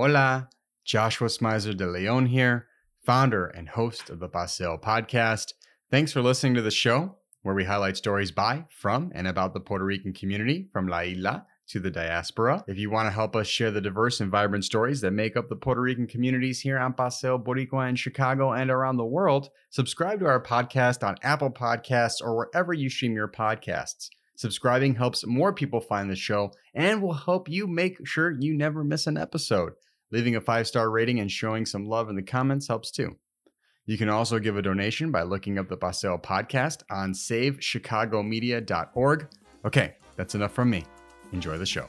Hola, Joshua Smizer de Leon here, founder and host of the Paseo podcast. Thanks for listening to the show, where we highlight stories by, from, and about the Puerto Rican community from La Isla to the diaspora. If you want to help us share the diverse and vibrant stories that make up the Puerto Rican communities here on Paseo Boricua in Chicago and around the world, subscribe to our podcast on Apple Podcasts or wherever you stream your podcasts. Subscribing helps more people find the show and will help you make sure you never miss an episode. Leaving a five star rating and showing some love in the comments helps too. You can also give a donation by looking up the Paseo podcast on savechicagomedia.org. Okay, that's enough from me. Enjoy the show.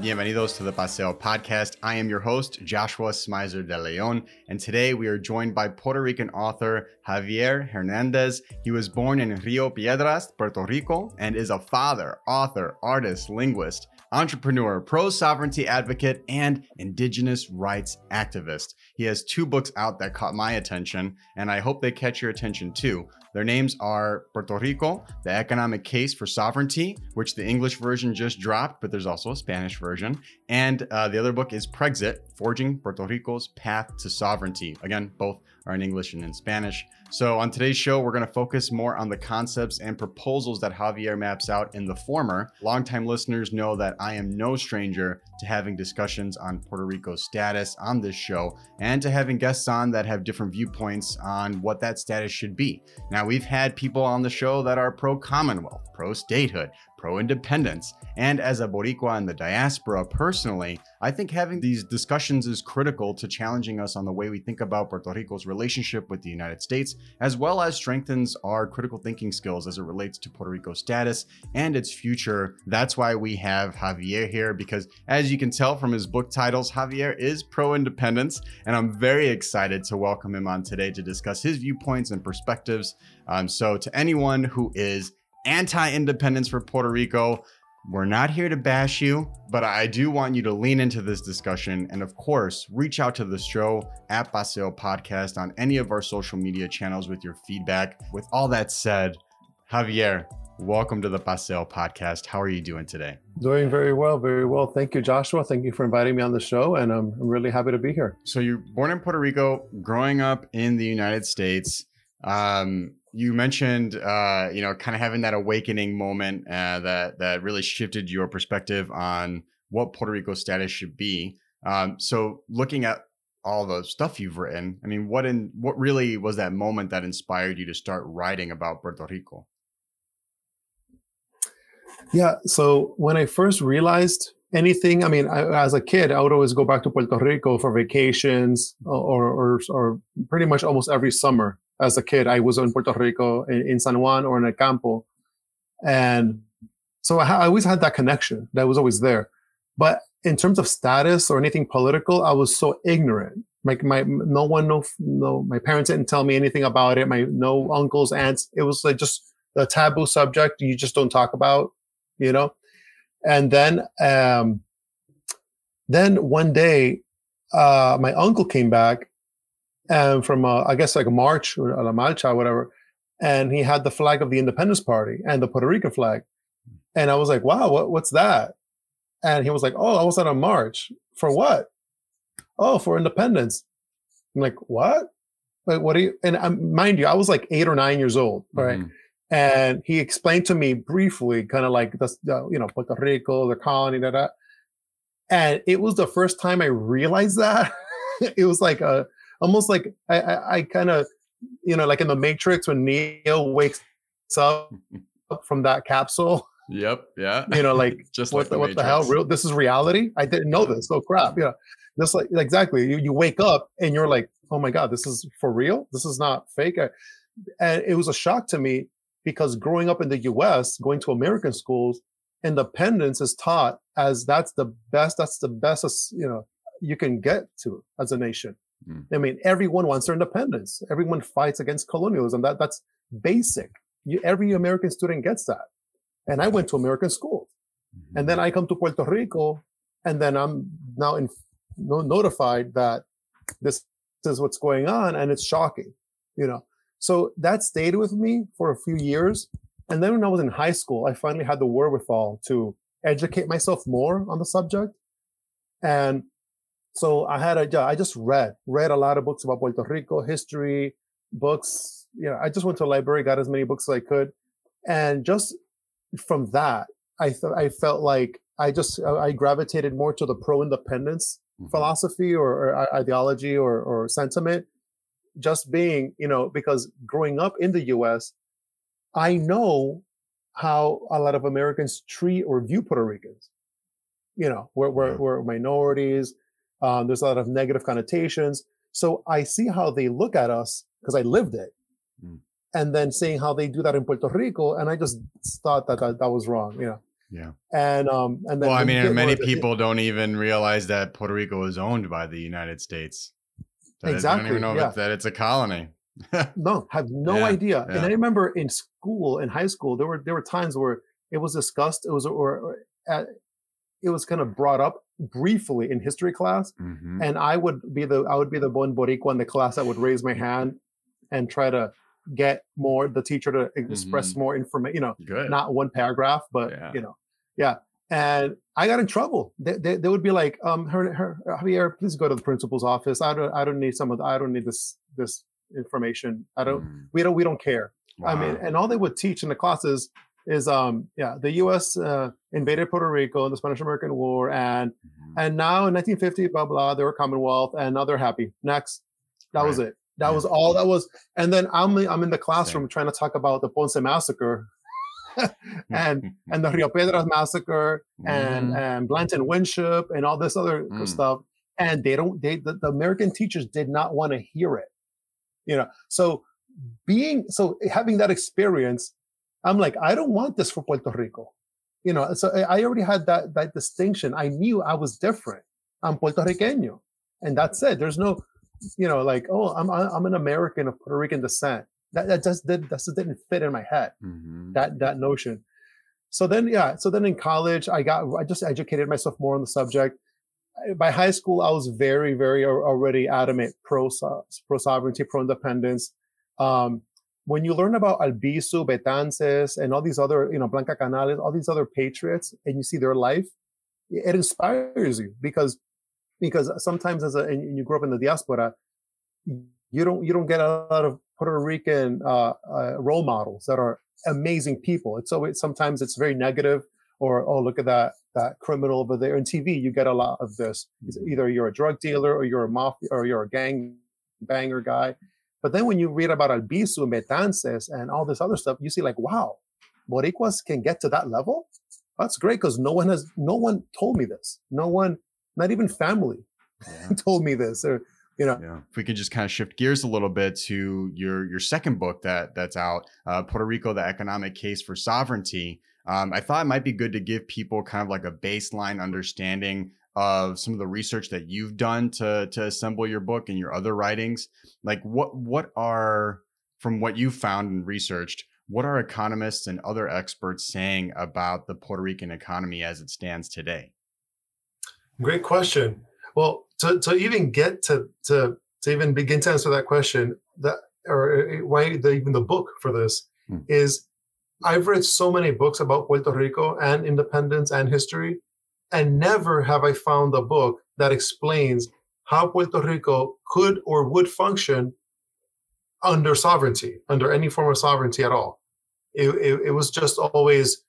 Bienvenidos to the Paseo podcast. I am your host, Joshua Smizer de Leon, and today we are joined by Puerto Rican author Javier Hernandez. He was born in Rio Piedras, Puerto Rico, and is a father, author, artist, linguist, entrepreneur, pro sovereignty advocate, and indigenous rights activist. He has two books out that caught my attention, and I hope they catch your attention too. Their names are Puerto Rico, The Economic Case for Sovereignty, which the English version just dropped, but there's also a Spanish version. And uh, the other book is Prexit, Forging Puerto Rico's Path to Sovereignty. Again, both are in English and in Spanish. So, on today's show, we're going to focus more on the concepts and proposals that Javier maps out in the former. Longtime listeners know that I am no stranger to having discussions on Puerto Rico's status on this show and to having guests on that have different viewpoints on what that status should be. Now, we've had people on the show that are pro Commonwealth, pro statehood, pro independence. And as a Boricua in the diaspora, personally, I think having these discussions is critical to challenging us on the way we think about Puerto Rico's relationship with the United States, as well as strengthens our critical thinking skills as it relates to Puerto Rico's status and its future. That's why we have Javier here, because as you can tell from his book titles, Javier is pro independence, and I'm very excited to welcome him on today to discuss his viewpoints and perspectives. Um, so, to anyone who is anti independence for Puerto Rico. We're not here to bash you, but I do want you to lean into this discussion and, of course, reach out to the show at Paseo Podcast on any of our social media channels with your feedback. With all that said, Javier, welcome to the Paseo Podcast. How are you doing today? Doing very well, very well. Thank you, Joshua. Thank you for inviting me on the show, and I'm, I'm really happy to be here. So, you're born in Puerto Rico, growing up in the United States. Um, you mentioned uh, you know kind of having that awakening moment uh, that that really shifted your perspective on what Puerto Rico's status should be. Um, so looking at all the stuff you've written, I mean, what in what really was that moment that inspired you to start writing about Puerto Rico? Yeah, so when I first realized anything, I mean, I, as a kid, I would always go back to Puerto Rico for vacations or, or, or pretty much almost every summer as a kid. I was in Puerto Rico, in, in San Juan or in El Campo. And so I, I always had that connection that was always there. But in terms of status or anything political, I was so ignorant. Like my, no one, no, no, my parents didn't tell me anything about it. My, no uncles, aunts. It was like just a taboo subject you just don't talk about, you know? And then, um, then one day, uh, my uncle came back and from uh, I guess like March or La Marcha, whatever, and he had the flag of the Independence Party and the Puerto Rican flag, and I was like, wow, what, what's that? And he was like, oh, I was at a march for what? Oh, for independence. I'm like, what? Like, what do you? And um, mind you, I was like eight or nine years old, right? Mm-hmm. And he explained to me briefly, kind of like the, you know, Puerto Rico, the colony, da, da. And it was the first time I realized that. it was like a almost like I, I, I kind of, you know, like in the Matrix when Neo wakes up from that capsule. Yep. Yeah. You know, like just what, like the, what the hell? Real? This is reality. I didn't know this. Oh crap! You know, this like exactly. You you wake up and you're like, oh my god, this is for real. This is not fake. I, and it was a shock to me because growing up in the U.S., going to American schools, independence is taught as that's the best. That's the best. You know, you can get to as a nation. Mm. I mean, everyone wants their independence. Everyone fights against colonialism. That that's basic. You, every American student gets that. And I went to American school, mm-hmm. and then I come to Puerto Rico, and then I'm now in, no, notified that this is what's going on, and it's shocking, you know. So that stayed with me for a few years, and then when I was in high school, I finally had the wherewithal to educate myself more on the subject, and so I had a yeah, I just read read a lot of books about Puerto Rico history, books. You know, I just went to a library, got as many books as I could, and just from that, I th- I felt like I just uh, I gravitated more to the pro-independence mm-hmm. philosophy or, or, ideology or, or sentiment. Just being, you know, because growing up in the U.S., I know how a lot of Americans treat or view Puerto Ricans. You know, we're we're, we're minorities. Um, there's a lot of negative connotations. So I see how they look at us because I lived it. Mm. And then seeing how they do that in Puerto Rico, and I just thought that that, that was wrong, you know. Yeah. And um and then Well, I mean, many people don't even realize that Puerto Rico is owned by the United States. That exactly. I don't even know yeah. that it's a colony. no, have no yeah, idea. Yeah. And I remember in school, in high school, there were there were times where it was discussed. It was or, or at, it was kind of brought up briefly in history class, mm-hmm. and I would be the I would be the one Boricua in the class that would raise my hand and try to get more the teacher to express mm-hmm. more information. You know, Good. not one paragraph, but yeah. you know, yeah. And I got in trouble. They, they, they, would be like, um, her, her, Javier, please go to the principal's office. I don't, I don't need some of, the, I don't need this, this information. I don't, mm. we don't, we don't care. Wow. I mean, and all they would teach in the classes is um yeah the U.S. Uh, invaded Puerto Rico in the Spanish American War and mm-hmm. and now in 1950 blah blah they were Commonwealth and now they're happy. Next, that right. was it. That yeah. was all that was. And then I'm I'm in the classroom trying to talk about the Ponce massacre. and and the Rio Piedras massacre and mm. and Blanton Winship and all this other mm. stuff and they don't they the, the American teachers did not want to hear it you know so being so having that experience I'm like, I don't want this for Puerto Rico. You know, so I already had that that distinction. I knew I was different. I'm Puerto Riqueño, and that's it. There's no, you know, like, oh, I'm I'm an American of Puerto Rican descent. That that just did that just didn't fit in my head. Mm-hmm. That that notion. So then, yeah. So then in college, I got I just educated myself more on the subject. By high school, I was very, very already adamant pro pro sovereignty, pro independence. Um, when you learn about Albizu, Betances, and all these other, you know, Blanca Canales, all these other patriots, and you see their life, it inspires you because because sometimes as a and you grow up in the diaspora, you don't you don't get a lot of Puerto Rican uh, uh, role models that are amazing people. It's always sometimes it's very negative, or oh look at that that criminal over there. In TV, you get a lot of this. It's mm-hmm. either you're a drug dealer or you're a mafia or you're a gang banger guy, but then when you read about Albizu, Betances, and all this other stuff, you see like, wow, Boricuas can get to that level. That's great because no one has, no one told me this. No one, not even family, yeah. told me this. Or you know, yeah. If we could just kind of shift gears a little bit to your your second book that that's out, uh, Puerto Rico: The Economic Case for Sovereignty. Um, I thought it might be good to give people kind of like a baseline understanding of some of the research that you've done to to assemble your book and your other writings? Like what what are from what you've found and researched what are economists and other experts saying about the Puerto Rican economy as it stands today? Great question. Well to, to even get to, to to even begin to answer that question that or uh, why the, even the book for this hmm. is I've read so many books about Puerto Rico and independence and history and never have I found a book that explains how Puerto Rico could or would function under sovereignty, under any form of sovereignty at all. It, it, it was just always,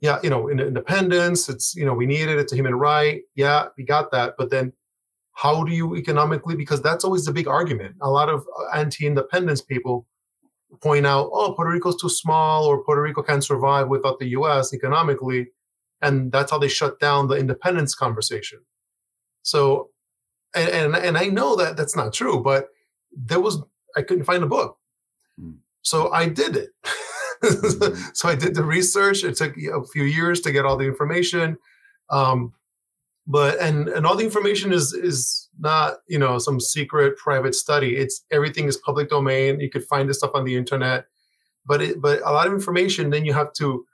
yeah, you know, independence, it's, you know, we need it, it's a human right. Yeah, we got that. But then how do you economically, because that's always the big argument. A lot of uh, anti independence people point out, oh, Puerto Rico's too small or Puerto Rico can't survive without the US economically and that's how they shut down the independence conversation. So, and and, and I know that that's not true, but there was I couldn't find a book, mm. so I did it. mm so I did the research. It took a few years to get all the information, um, but and and all the information is is not you know some secret private study. It's everything is public domain. You could find this stuff on the internet, but it but a lot of information. Then you have to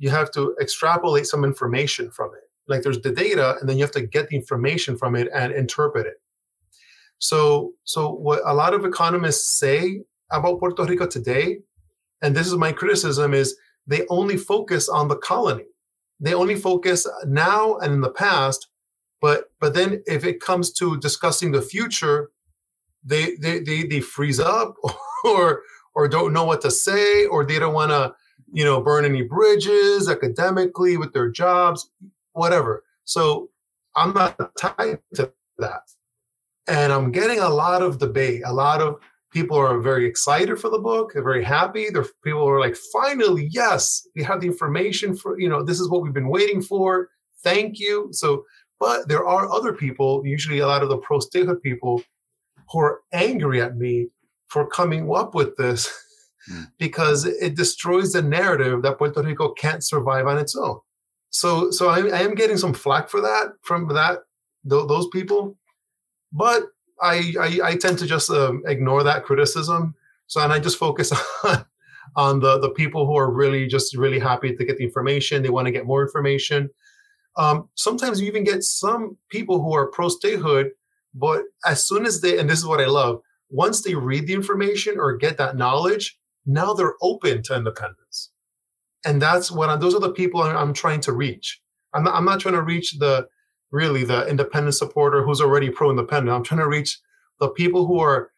you have to extrapolate some information from it. Like there's the data, and then you have to get the information from it and interpret it. So, so what a lot of economists say about Puerto Rico today, and this is my criticism, is they only focus on the colony. They only focus now and in the past, but but then if it comes to discussing the future, they they they, they freeze up or or don't know what to say or they don't want to you know burn any bridges academically with their jobs whatever. So i'm not tied to that. And i'm getting a lot of debate. A lot of people are very excited for the book. They're very happy. There people are like finally yes we have the information for you know this is what we've been waiting for. Thank you. So but there are other people usually a lot of the pro statehood people who are angry at me for coming up with this mm. because it destroys the narrative that Puerto Rico can't survive on its own. So, so I, I am getting some flack for that from that th- those people, but I, I, I tend to just um, ignore that criticism. So, and I just focus on on the the people who are really just really happy to get the information. They want to get more information. Um, sometimes you even get some people who are pro statehood, but as soon as they and this is what I love, once they read the information or get that knowledge, now they're open to independence. And that's what I, those are the people I'm, trying to reach. I'm not, I'm not trying to reach the really the independent supporter who's already pro-independent. I'm trying to reach the people who are,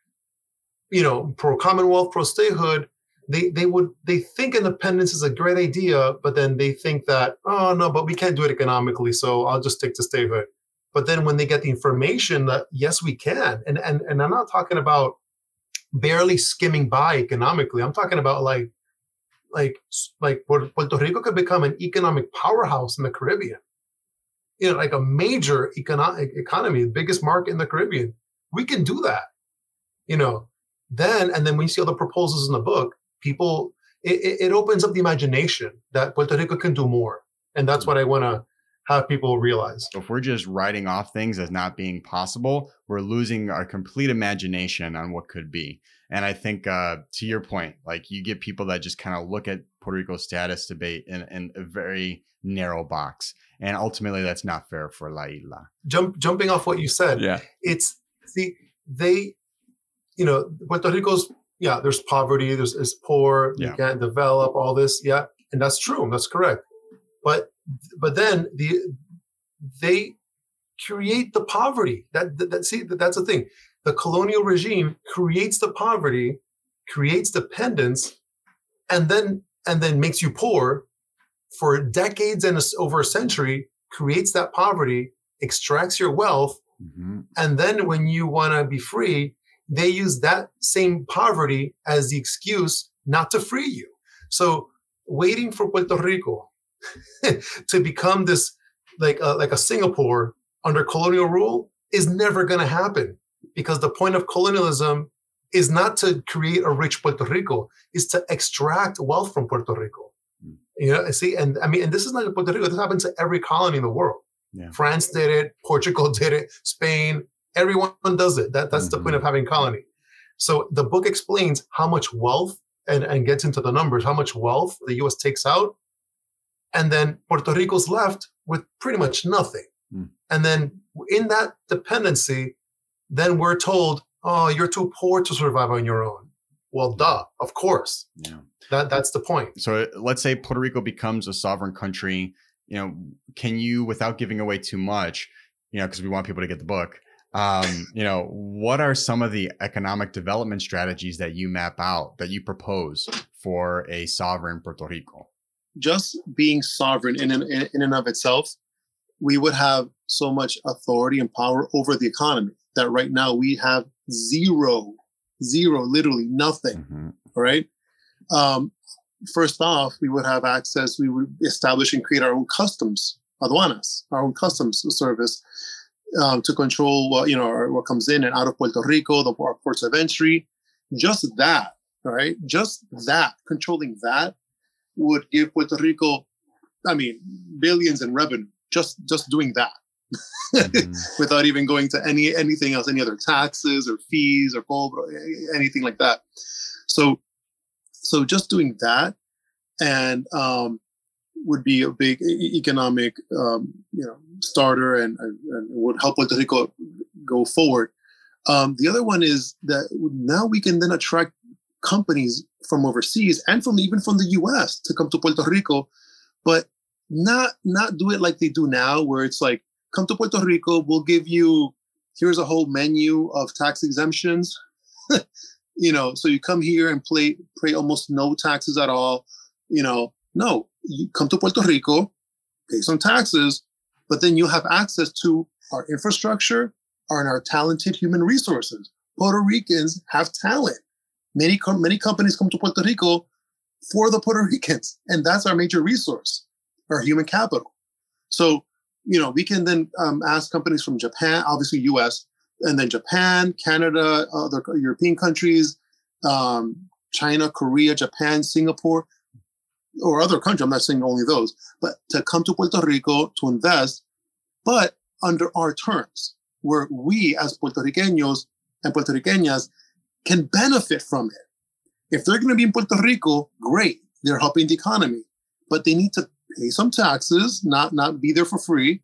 you know, pro Commonwealth, pro statehood. They they would they think independence is a great idea, but then they think that oh no, but we can't do it economically, so I'll just stick to statehood. But then when they get the information that yes, we can, and and and I'm not talking about barely skimming by economically. I'm talking about like like like Puerto Rico could become an economic powerhouse in the Caribbean. You know, like a major economic economy, the biggest market in the Caribbean. We can do that. You know, then and then we see all the proposals in the book. People, it, it opens up the imagination that Puerto Rico can do more, and that's hmm. what I want to have people realize. If we're just writing off things as not being possible, we're losing our complete imagination on what could be. And I think, uh, to your point, like you get people that just kind of look at Puerto Rico's status debate in, in a very narrow box. And ultimately, that's not fair for La Isla. Jump, jumping off what you said, yeah, it's see they, you know, Puerto Rico's yeah, there's poverty, there's is poor, yeah. you can't develop all this, yeah, and that's true, that's correct. But but then the they create the poverty. That, that, that see that's the thing. The colonial regime creates the poverty, creates dependence, and then and then makes you poor for decades and over a century. Creates that poverty, extracts your wealth, mm-hmm. and then when you want to be free, they use that same poverty as the excuse not to free you. So waiting for Puerto Rico to become this like a, like a Singapore under colonial rule is never going to happen because the point of colonialism is not to create a rich Puerto Rico, is to extract wealth from Puerto Rico. Mm. You know, see, and I mean, and this is not Puerto Rico. This happens to every colony in the world. Yeah. France did it, Portugal did it, Spain, everyone does it. That that's mm-hmm. the point of mm-hmm. having colony. So the book explains how much wealth and, and gets into the numbers, how much wealth the US takes out and then Puerto Rico's left with pretty much nothing. Mm. And then in that dependency, then we're told, "Oh, you're too poor to survive on your own." Well, duh, of course. Yeah. That that's the point. So let's say Puerto Rico becomes a sovereign country. You know, can you, without giving away too much, you know, because we want people to get the book. Um, you know, what are some of the economic development strategies that you map out that you propose for a sovereign Puerto Rico? Just being sovereign in, in, in and of itself, we would have so much authority and power over the economy that right now we have zero, zero, literally nothing. Mm-hmm. Right. Um, first off, we would have access, we would establish and create our own customs, aduanas, our own customs service um, to control what, you know, what comes in and out of Puerto Rico, the our ports of entry. Just that, right? Just that, controlling that would give Puerto Rico, I mean, billions in revenue just just doing that. mm-hmm. without even going to any anything else, any other taxes or fees or cobro, anything like that. So, so just doing that, and um, would be a big economic um, you know starter and, and, would help Puerto Rico go forward. Um, the other one is that now we can then attract companies from overseas and from even from the U.S. to come to Puerto Rico, but not not do it like they do now, where it's like come to Puerto Rico, we'll give you here's a whole menu of tax exemptions. you know, so you come here and play pay almost no taxes at all. You know, no, you come to Puerto Rico, pay some taxes, but then you have access to our infrastructure and our talented human resources. Puerto Ricans have talent. Many com- many companies come to Puerto Rico for the Puerto Ricans, and that's our major resource, our human capital. So, you know, we can then um, ask companies from Japan, obviously U.S., and then Japan, Canada, other European countries, um, China, Korea, Japan, Singapore, or other countries. I'm not saying only those, but to come to Puerto Rico to invest, but under our terms, where we as Puerto Ricanos and Puerto Ricanas can benefit from it. If they're going to be in Puerto Rico, great, they're helping the economy, but they need to pay some taxes, not not be there for free.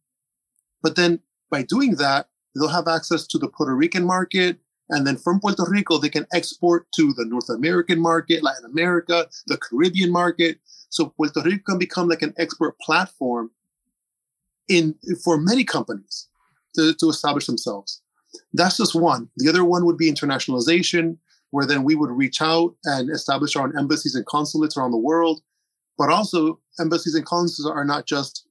But then by doing that, they'll have access to the Puerto Rican market, and then from Puerto Rico, they can export to the North American market, Latin America, the Caribbean market. So Puerto Rico can become like an export platform in for many companies to, to establish themselves. That's just one. The other one would be internationalization, where then we would reach out and establish our own embassies and consulates around the world. But also, embassies and consulates are not just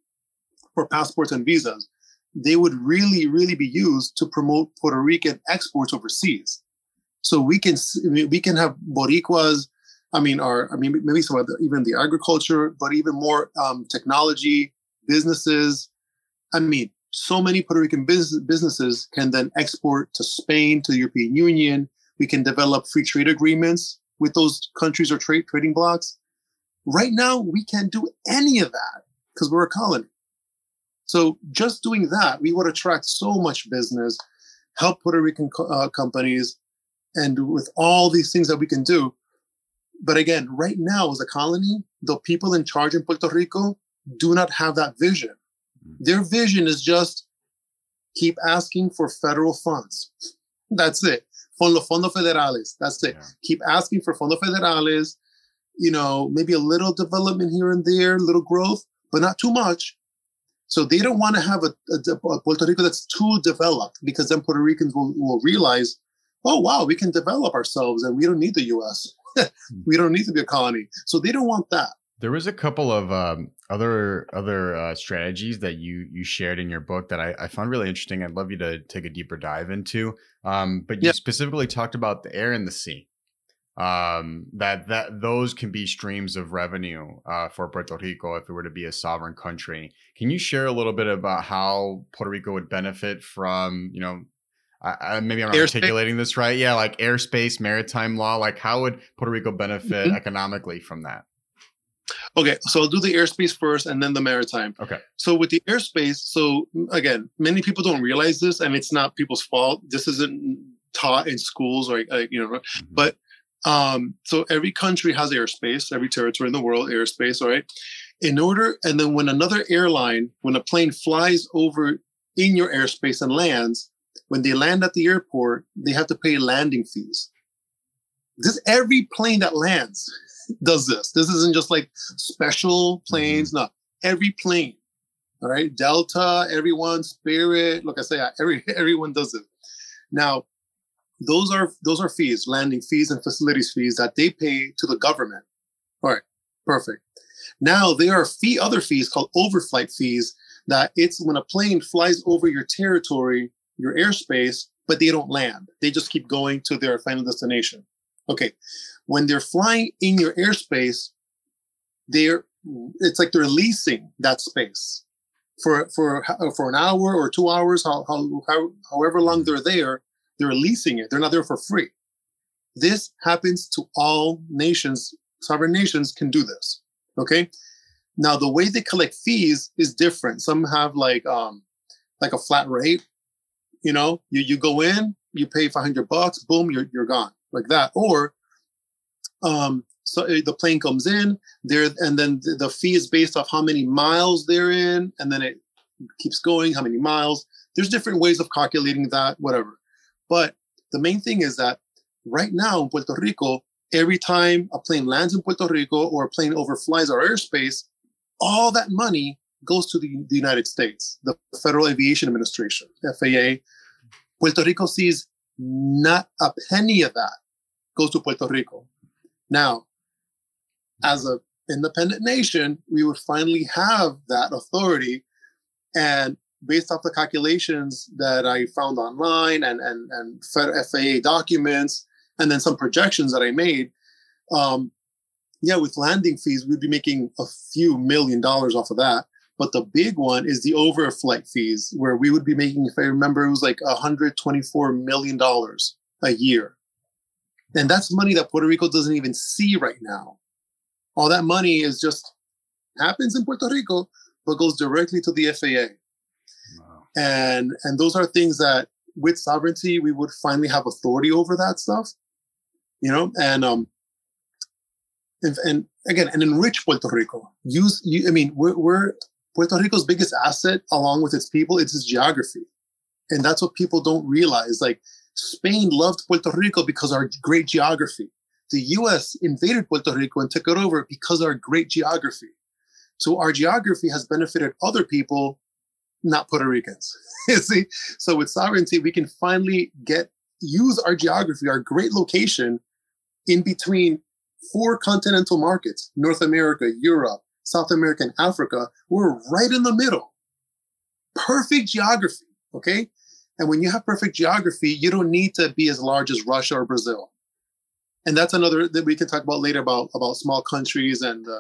for passports and visas. They would really, really be used to promote Puerto Rican exports overseas. So we can we can have Boricuas I mean, or I mean, maybe some of the, even the agriculture, but even more um, technology, businesses. I mean, so many Puerto Rican business, businesses can then export to Spain, to the European Union. We can develop free trade agreements with those countries or trade trading blocks. Right now, we can't do any of that because we're a colony. So just doing that, we would attract so much business, help Puerto Rican co- uh, companies, and with all these things that we can do, but again, right now as a colony, the people in charge in Puerto Rico do not have that vision. Their vision is just keep asking for federal funds. That's it. Fondo, fondo federales. That's it. Yeah. Keep asking for fondo federales. You know, maybe a little development here and there, little growth, but not too much. So they don't want to have a, a, a Puerto Rico that's too developed because then Puerto Ricans will, will realize, oh wow, we can develop ourselves and we don't need the U.S. we don't need to be a colony. So they don't want that. There was a couple of um, other other uh, strategies that you you shared in your book that I, I, found really interesting. I'd love you to take a deeper dive into. Um, but you specifically talked about the air and the sea. Um, that that those can be streams of revenue uh, for Puerto Rico if it were to be a sovereign country. Can you share a little bit about how Puerto Rico would benefit from you know I, maybe I'm not airspace. articulating this right. Yeah, like airspace, maritime law. Like, how would Puerto Rico benefit mm-hmm. economically from that? Okay, so I'll do the airspace first and then the maritime. Okay. So with the airspace, so again, many people don't realize this, and it's not people's fault. This isn't taught in schools, or you know, mm-hmm. but um, so every country has airspace, every territory in the world, airspace, all right. In order, and then when another airline, when a plane flies over in your airspace and lands, when they land at the airport, they have to pay landing fees. This every plane that lands does this. This isn't just like special planes. Mm-hmm. No, every plane. All right, Delta, everyone, Spirit. Like I say, every everyone does it. Now, those are those are fees, landing fees and facilities fees that they pay to the government. All right, perfect. Now there are fee other fees called overflight fees that it's when a plane flies over your territory your airspace, but they don't land. They just keep going to their final destination. Okay. When they're flying in your airspace, they're it's like they're leasing that space for for for an hour or two hours, how, how, however long they're there. They're leasing it. They're not there for free. This happens to all nations. Sovereign nations can do this. Okay. Now the way they collect fees is different. Some have like um like a flat rate you know, you, you go in, you pay 500 bucks, boom, you're, you're gone like that. Or um, so uh, the plane comes in there, and then the, the fee is based off how many miles they're in, and then it keeps going, how many miles. There's different ways of calculating that, whatever. But the main thing is that right now in Puerto Rico, every time a plane lands in Puerto Rico or a plane overflies our airspace, all that money goes to the, the United States, the Federal Aviation Administration, FAA. Puerto Rico sees not a penny of that goes to Puerto Rico. Now, as an independent nation, we would finally have that authority. And based off the calculations that I found online and, and, and FAA documents, and then some projections that I made, um, yeah, with landing fees, we'd be making a few million dollars off of that. But the big one is the overflight fees, where we would be making, if I remember, it was like $124 million a year. And that's money that Puerto Rico doesn't even see right now. All that money is just happens in Puerto Rico, but goes directly to the FAA. Wow. And and those are things that with sovereignty we would finally have authority over that stuff. You know, and um and, and again and enrich Puerto Rico. Use you I mean we're, we're Puerto Rico's biggest asset along with its people, it's its geography. And that's what people don't realize. Like Spain loved Puerto Rico because our great geography. The US invaded Puerto Rico and took it over because our great geography. So our geography has benefited other people, not Puerto Ricans. see? So with sovereignty, we can finally get use our geography, our great location in between four continental markets, North America, Europe, South America, and Africa. We're right in the middle. Perfect geography. Okay. And when you have perfect geography, you don't need to be as large as Russia or Brazil. And that's another that we can talk about later about about small countries and uh,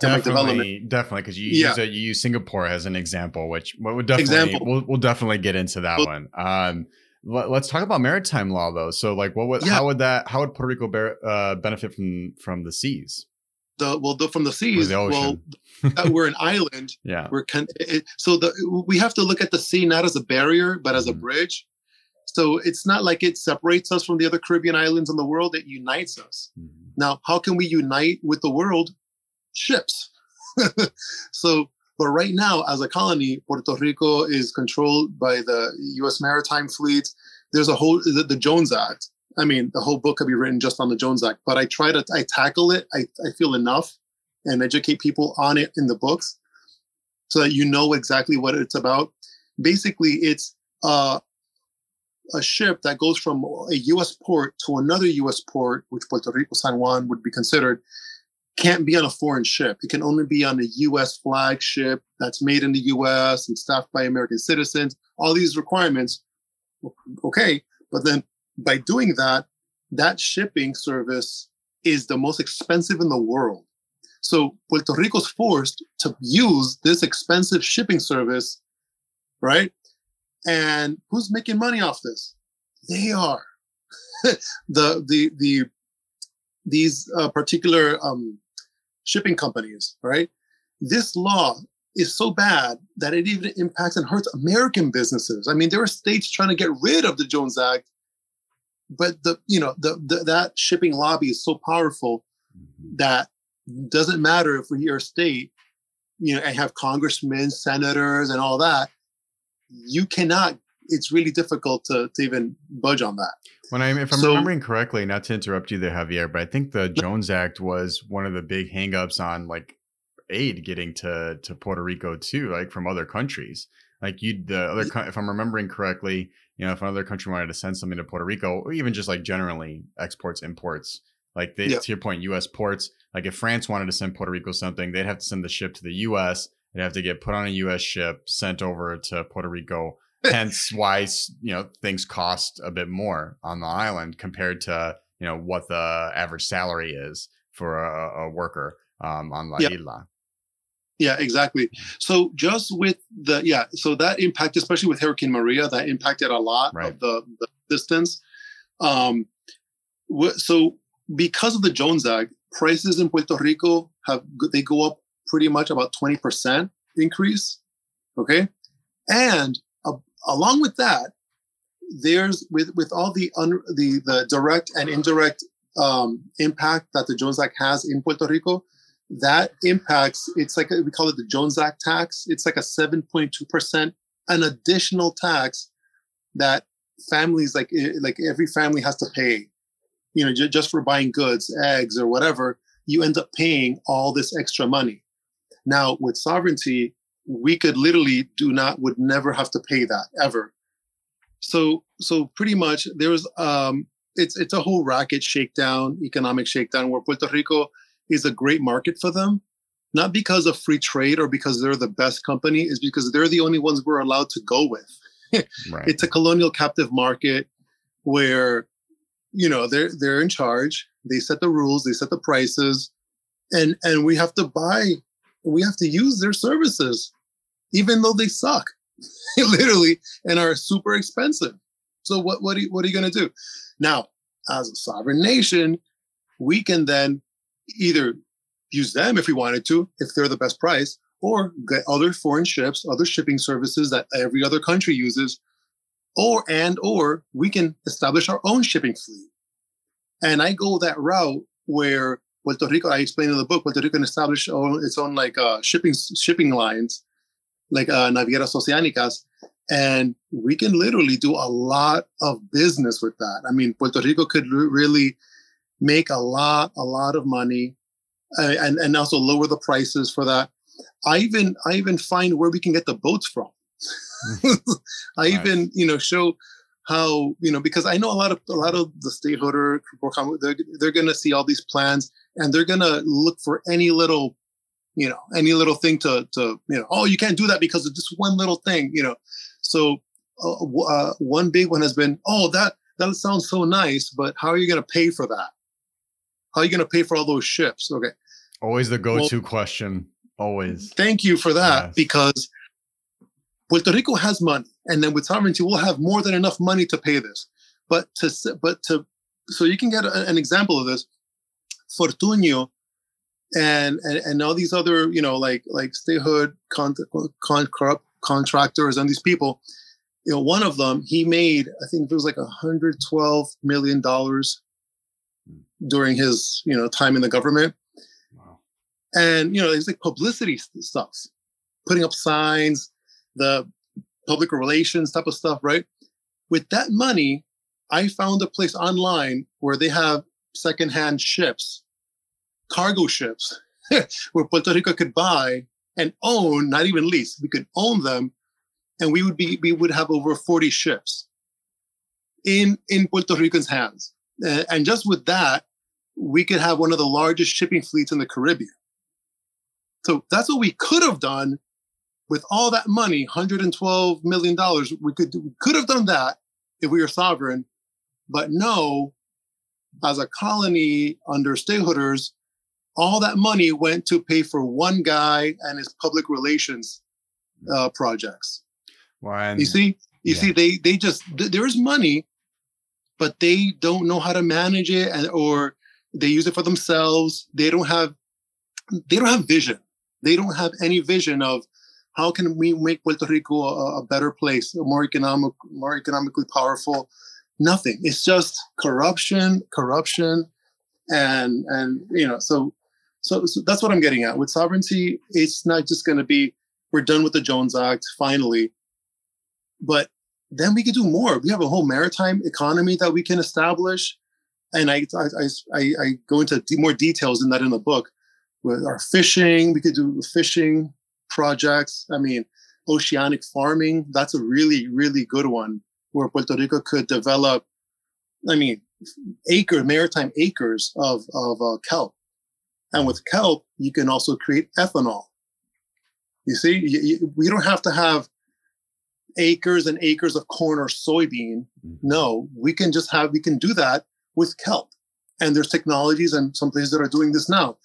definitely, definitely, because you, yeah. use a, you use Singapore as an example, which would definitely example. We'll, we'll definitely get into that well, one. Um, let, us talk about maritime law though. So, like, what would yeah. how would that how would Puerto Rico bear, uh, benefit from from the seas? The well, the, from the seas. The well, we're an island. Yeah. We're con- it, so the we have to look at the sea not as a barrier but as mm-hmm. a bridge. So it's not like it separates us from the other Caribbean islands in the world; it unites us. Mm-hmm. Now, how can we unite with the world? Ships. so, but right now, as a colony, Puerto Rico is controlled by the U.S. Maritime Fleet. There's a whole the, the Jones Act. I mean, the whole book could be written just on the Jones Act, but I try to I tackle it. I, I feel enough and educate people on it in the books so that you know exactly what it's about. Basically, it's uh, a ship that goes from a U.S. port to another U.S. port, which Puerto Rico, San Juan would be considered, can't be on a foreign ship. It can only be on a U.S. flagship that's made in the U.S. and staffed by American citizens. All these requirements, okay. But then by doing that, that shipping service is the most expensive in the world. So Puerto Rico's forced to use this expensive shipping service, right? And who's making money off this? They are. the the the these uh, particular um, shipping companies, right? This law is so bad that it even impacts and hurts American businesses. I mean, there are states trying to get rid of the Jones Act, but the you know the, the that shipping lobby is so powerful mm-hmm. that doesn't matter if we are state, you know, and have congressmen, senators, and all that. You cannot. It's really difficult to, to even budge on that. When I'm, if I'm so, remembering correctly, not to interrupt you there, Javier, but I think the Jones Act was one of the big hangups on like aid getting to to Puerto Rico too, like from other countries. Like you, the other, if I'm remembering correctly, you know, if another country wanted to send something to Puerto Rico, or even just like generally exports, imports, like they, yeah. to your point, U.S. ports. Like if France wanted to send Puerto Rico something, they'd have to send the ship to the U.S. They'd have to get put on a U.S. ship, sent over to Puerto Rico. Hence, why you know things cost a bit more on the island compared to you know what the average salary is for a, a worker um, on La yeah. Isla. Yeah, exactly. So just with the yeah, so that impact, especially with Hurricane Maria, that impacted a lot right. of the, the distance. Um, so because of the Jones Act, prices in Puerto Rico have they go up pretty much about 20% increase. Okay. And uh, along with that, there's with with all the un, the the direct and indirect um, impact that the Jones Act has in Puerto Rico, that impacts, it's like, we call it the Jones Act tax. It's like a 7.2%, an additional tax that families, like, eh, like every family has to pay, you know, j- just for buying goods, eggs or whatever, you end up paying all this extra money. Now with sovereignty, we could literally do not, would never have to pay that ever. So, so pretty much there was, um, it's, it's a whole racket shakedown, economic shakedown where Puerto Rico is a great market for them, not because of free trade or because they're the best company, is because they're the only ones we're allowed to go with. right. It's a colonial captive market where, you know, they're they're in charge. They set the rules, they set the prices, and and we have to buy, we have to use their services, even though they suck, literally, and are super expensive. So what what are you, what are you going to do? Now, as a sovereign nation, we can then either use them if we wanted to, if they're the best price, or get other foreign ships, other shipping services that every other country uses, or and or we can establish our own shipping fleet. And I go that route where Puerto Rico, I explain in the book, Puerto Rico can establish its own like uh, shipping shipping lines, like uh, Navieras Oceánicas, and we can literally do a lot of business with that. I mean, Puerto Rico could really make a lot, a lot of money, uh, and and also lower the prices for that. I even I even find where we can get the boats from. I nice. even you know show how you know because I know a lot of a lot of the stakeholder they're they're gonna see all these plans and they're gonna look for any little you know any little thing to to you know oh you can't do that because of just one little thing you know so uh, uh, one big one has been oh that that sounds so nice but how are you gonna pay for that how are you going to pay for all those ships? Okay. Always the go-to well, question. Always. Thank you for that yes. because Puerto Rico has money, and then with sovereignty, we'll have more than enough money to pay this. But to but to so you can get a, an example of this. Fortuño and, and and all these other you know like like statehood con, con, corrupt contractors and these people you know one of them he made i think it was like 112 million dollars during his you know time in the government. Wow. And you know, it's like publicity stuff, putting up signs, the public relations type of stuff, right? With that money, I found a place online where they have secondhand ships, cargo ships, where Puerto Rico could buy and own, not even lease, we could own them, and we would be we would have over 40 ships in in Puerto Rico's hands. and just with that, we could have one of the largest shipping fleets in the Caribbean. So that's what we could have done with all that money, $112 million. We could, we could have done that if we were sovereign, but no, as a colony under stateholders, all that money went to pay for one guy and his public relations uh, projects. When, you see, you yeah. see, they they just there's money, but they don't know how to manage it, and or they use it for themselves. They don't have they don't have vision. They don't have any vision of how can we make Puerto Rico a, a better place, a more economic, more economically powerful. Nothing. It's just corruption, corruption, and and you know so so, so that's what I'm getting at with sovereignty. It's not just going to be we're done with the Jones Act finally, but then we could do more. We have a whole maritime economy that we can establish and I, I, I, I go into more details in that in the book. With our fishing, we could do fishing projects. I mean, oceanic farming. That's a really, really good one where Puerto Rico could develop. I mean, acre maritime acres of of uh, kelp, and with kelp, you can also create ethanol. You see, you, you, we don't have to have acres and acres of corn or soybean. Mm-hmm. No, we can just have we can do that with kelp. And there's technologies and some places that are doing this now.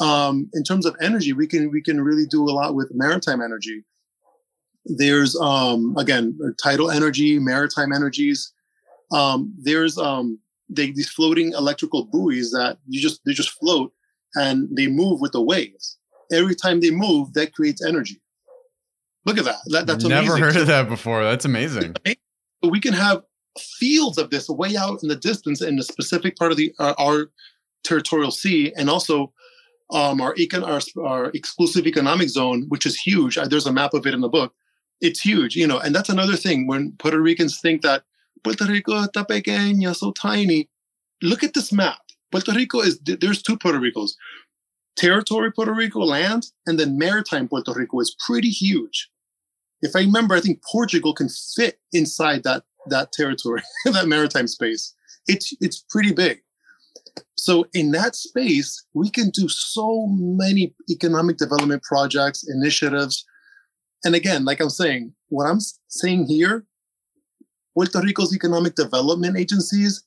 Um, in terms of energy, we can we can really do a lot with maritime energy. There's um, again tidal energy, maritime energies. Um, there's um, they, these floating electrical buoys that you just they just float and they move with the waves. Every time they move, that creates energy. Look at that. that that's never amazing. heard of that before. That's amazing. We can have fields of this way out in the distance in the specific part of the uh, our territorial sea, and also um, our, econ- our our exclusive economic zone, which is huge. There's a map of it in the book. It's huge, you know, and that's another thing when Puerto Ricans think that Puerto Rico está pequeña, so tiny. Look at this map. Puerto Rico is there's two Puerto Ricos. Territory Puerto Rico land and then maritime Puerto Rico is pretty huge. If I remember, I think Portugal can fit inside that that territory, that maritime space. It's it's pretty big. So in that space, we can do so many economic development projects, initiatives. And again, like I'm saying, what I'm saying here, Puerto Rico's economic development agencies,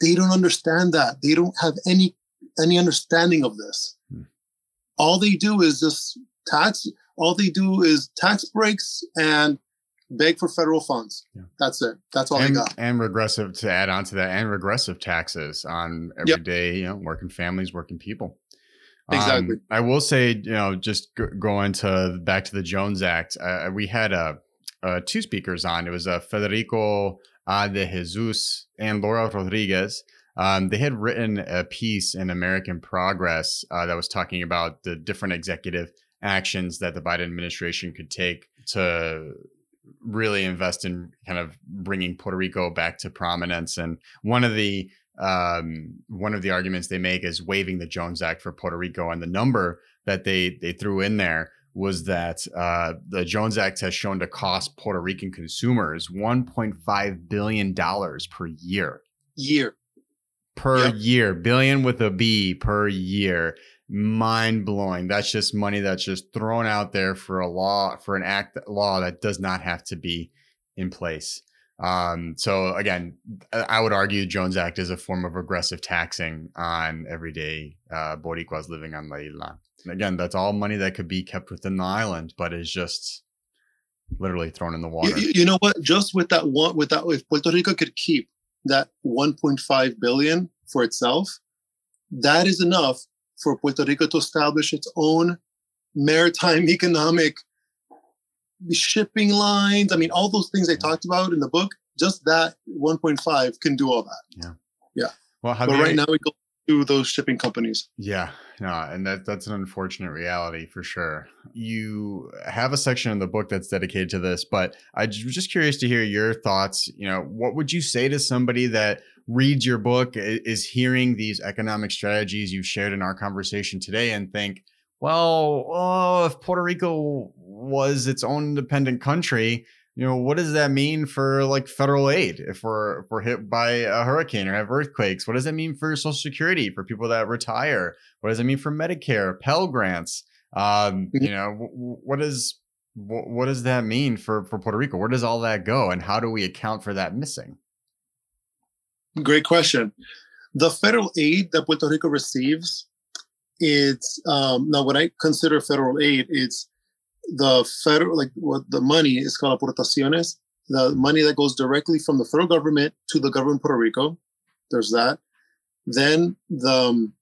they don't understand that. They don't have any any understanding of this. Hmm. All they do is just tax. All they do is tax breaks and beg for federal funds. Yeah. That's it. That's all and, they got. And regressive to add on to that, and regressive taxes on everyday, yep. you know, working families, working people. Exactly. Um, I will say, you know, just go, going to back to the Jones Act, uh, we had uh, uh, two speakers on. It was uh, Federico uh, de Jesus and Laura Rodriguez. Um, they had written a piece in American Progress uh, that was talking about the different executive actions that the Biden administration could take to really invest in kind of bringing Puerto Rico back to prominence. And one of the um, one of the arguments they make is waiving the Jones Act for Puerto Rico, and the number that they they threw in there was that uh, the Jones Act has shown to cost Puerto Rican consumers 1.5 billion dollars per year. Year. Per yep. year, billion with a B per year mind blowing. That's just money that's just thrown out there for a law for an act law that does not have to be in place. Um, so again, I would argue Jones Act is a form of regressive taxing on everyday uh, Boricuas living on La Isla. And again, that's all money that could be kept within the island, but is just literally thrown in the water. You, you know what? Just with that one, with that, if Puerto Rico could keep that 1.5 billion for itself, that is enough for Puerto Rico to establish its own maritime economic shipping lines. I mean, all those things I talked about in the book, just that 1.5 can do all that. Yeah. Yeah. Well, but right now we go to those shipping companies. Yeah. No, and that that's an unfortunate reality for sure. You have a section in the book that's dedicated to this, but I was just curious to hear your thoughts. You know, what would you say to somebody that reads your book, is hearing these economic strategies you've shared in our conversation today, and think, well, oh, if Puerto Rico was its own independent country, you know, what does that mean for like federal aid if we're if we're hit by a hurricane or have earthquakes? What does that mean for Social Security for people that retire? What does it mean for Medicare, Pell grants? Um, mm-hmm. you know, what does what does that mean for for Puerto Rico? Where does all that go, and how do we account for that missing? Great question. The federal aid that Puerto Rico receives, it's um, now what I consider federal aid. It's the federal, like what the money is called aportaciones, the money that goes directly from the federal government to the government of Puerto Rico. There's that. Then the um,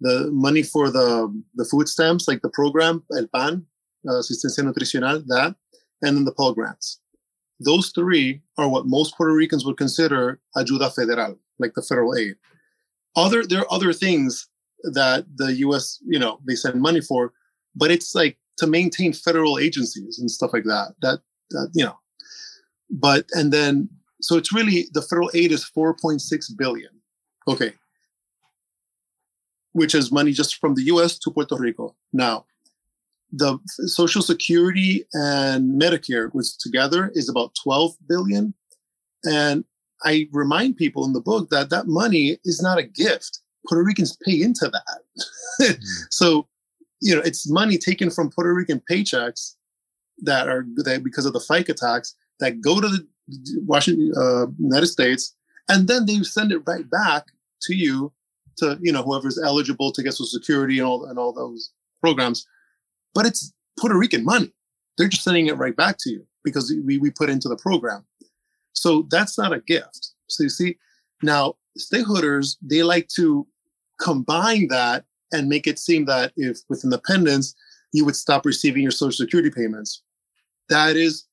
the money for the the food stamps, like the program El Pan, uh, Asistencia Nutricional, that, and then the Pell grants. Those three are what most Puerto Ricans would consider ayuda federal, like the federal aid. Other there are other things that the U.S. you know they send money for, but it's like to maintain federal agencies and stuff like that. That that you know, but and then so it's really the federal aid is 4.6 billion. Okay, which is money just from the U.S. to Puerto Rico. Now, the Social Security and Medicare, which together is about 12 billion. And I remind people in the book that that money is not a gift. Puerto Ricans pay into that. mm. So, you know, it's money taken from Puerto Rican paychecks that are that because of the FICA tax that go to the Washington, uh, United States, and then they send it right back to you to you know whoever's eligible to get Social Security and all and all those programs but it's Puerto Rican money. They're just sending it right back to you because we, we put into the program. So that's not a gift. So you see, now stateholders, they like to combine that and make it seem that if with independence, you would stop receiving your social security payments. That is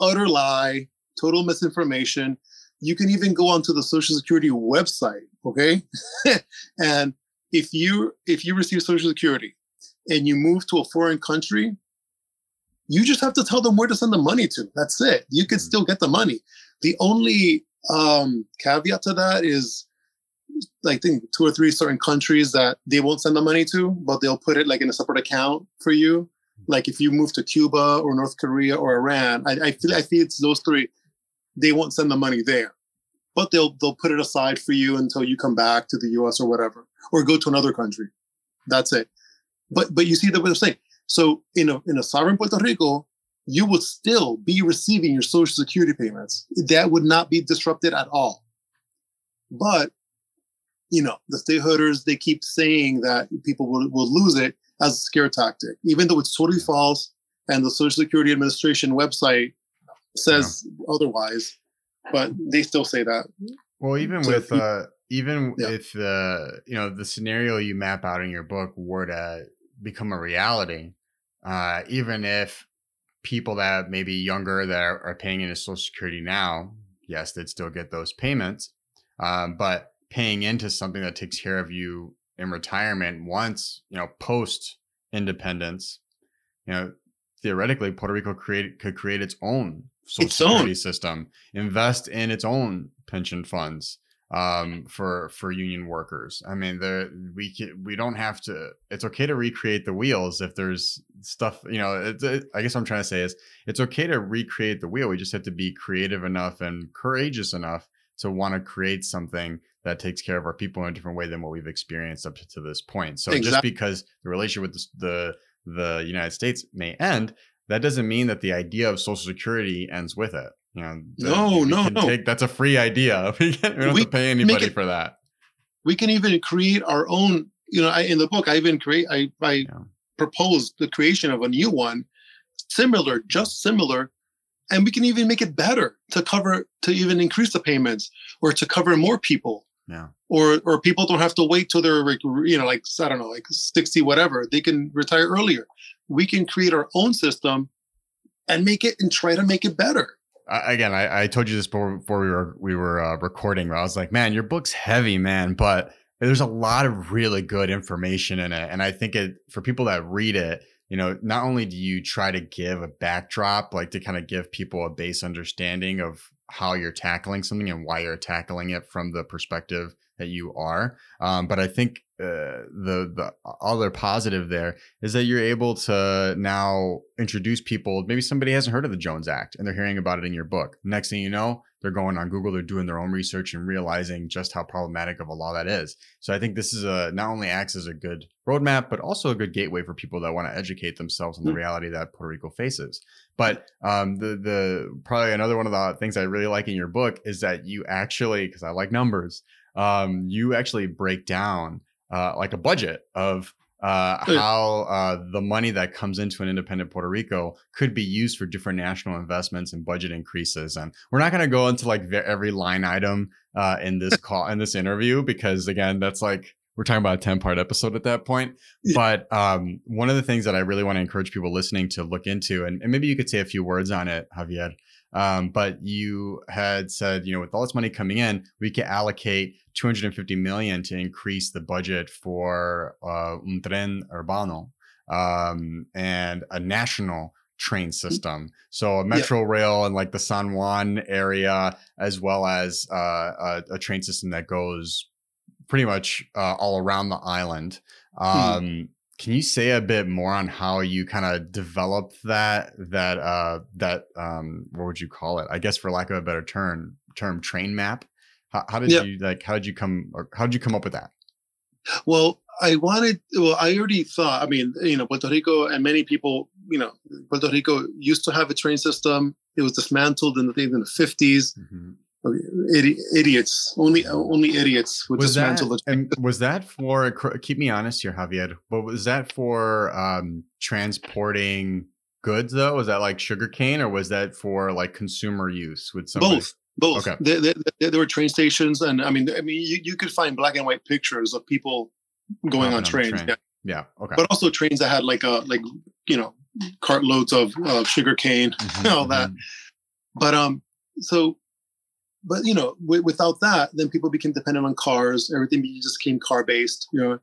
utter lie. total misinformation. You can even go onto the Social Security website, okay? and if you if you receive Social Security and you move to a foreign country, you just have to tell them where to send the money to. That's it. You can mm-hmm. still get the money. The only um, caveat to that is I think two or three certain countries that they won't send the money to, but they'll put it like in a separate account for you. Like if you move to Cuba or North Korea or Iran, I, I feel I feel it's those three. They won't send the money there, but they'll they'll put it aside for you until you come back to the U.S. or whatever, or go to another country. That's it. But but you see the what I'm saying. So in a in a sovereign Puerto Rico, you would still be receiving your social security payments. That would not be disrupted at all. But you know, the stateholders they keep saying that people will, will lose it as a scare tactic, even though it's totally false. And the Social Security Administration website says yeah. otherwise, but they still say that. Well, even so with uh, even yeah. if the you know the scenario you map out in your book were to become a reality, uh, even if people that may be younger that are, are paying into Social Security now, yes, they'd still get those payments. Um, but paying into something that takes care of you in retirement once, you know, post independence, you know, theoretically Puerto Rico create could create its own social its security own. system, invest in its own pension funds, um, for for union workers. I mean, there we can, we don't have to. It's okay to recreate the wheels if there's stuff. You know, it, it, I guess what I'm trying to say is it's okay to recreate the wheel. We just have to be creative enough and courageous enough to want to create something that takes care of our people in a different way than what we've experienced up to this point. So exactly. just because the relationship with the, the the United States may end, that doesn't mean that the idea of Social Security ends with it. You know, no, no, no. Take, that's a free idea. We, don't we have to pay anybody it, for that. We can even create our own. You know, I, in the book, I even create. I I yeah. proposed the creation of a new one, similar, just similar, and we can even make it better to cover to even increase the payments or to cover more people. Yeah. Or or people don't have to wait till they're like you know like I don't know like sixty whatever they can retire earlier. We can create our own system and make it and try to make it better again, I, I, told you this before, before we were we were uh, recording. I was like, man, your book's heavy, man, but there's a lot of really good information in it, and I think it for people that read it, you know, not only do you try to give a backdrop, like to kind of give people a base understanding of how you're tackling something and why you're tackling it from the perspective that you are. Um, but I think uh, the the other positive there is that you're able to now introduce people. Maybe somebody hasn't heard of the Jones Act and they're hearing about it in your book. Next thing you know, they're going on Google, they're doing their own research and realizing just how problematic of a law that is. So I think this is a not only acts as a good roadmap, but also a good gateway for people that want to educate themselves on the mm-hmm. reality that Puerto Rico faces. But um, the the probably another one of the things I really like in your book is that you actually, because I like numbers, um, you actually break down uh, like a budget of uh, how uh, the money that comes into an independent Puerto Rico could be used for different national investments and budget increases. And we're not going to go into like every line item uh, in this call in this interview because again, that's like we're talking about a 10 part episode at that point. Yeah. But um, one of the things that I really want to encourage people listening to look into, and, and maybe you could say a few words on it, Javier. Um, but you had said, you know, with all this money coming in, we could allocate 250 million to increase the budget for uh, un tren urbano um, and a national train mm. system. So a metro yeah. rail in like the San Juan area, as well as uh, a, a, train system that goes pretty much uh, all around the island. Hmm. Um, mm. Can you say a bit more on how you kind of developed that that uh, that um, what would you call it? I guess for lack of a better term, term train map. How, how did yep. you like? How did you come? Or how did you come up with that? Well, I wanted. Well, I already thought. I mean, you know, Puerto Rico and many people, you know, Puerto Rico used to have a train system. It was dismantled in the in the 50s. Mm-hmm. Idi- idiots, only only idiots would was dismantle that, the. And was that for? Keep me honest here, Javier. But was that for um, transporting goods though? Was that like sugarcane, or was that for like consumer use? With somebody? both, both. Okay. There, there, there, were train stations, and I mean, I mean, you, you could find black and white pictures of people going on, on trains. Train. Yeah. yeah. Okay. But also trains that had like a like you know cartloads of uh, sugar cane, mm-hmm, all that. Mm-hmm. But um, so, but you know, w- without that, then people became dependent on cars. Everything just became car based, you know,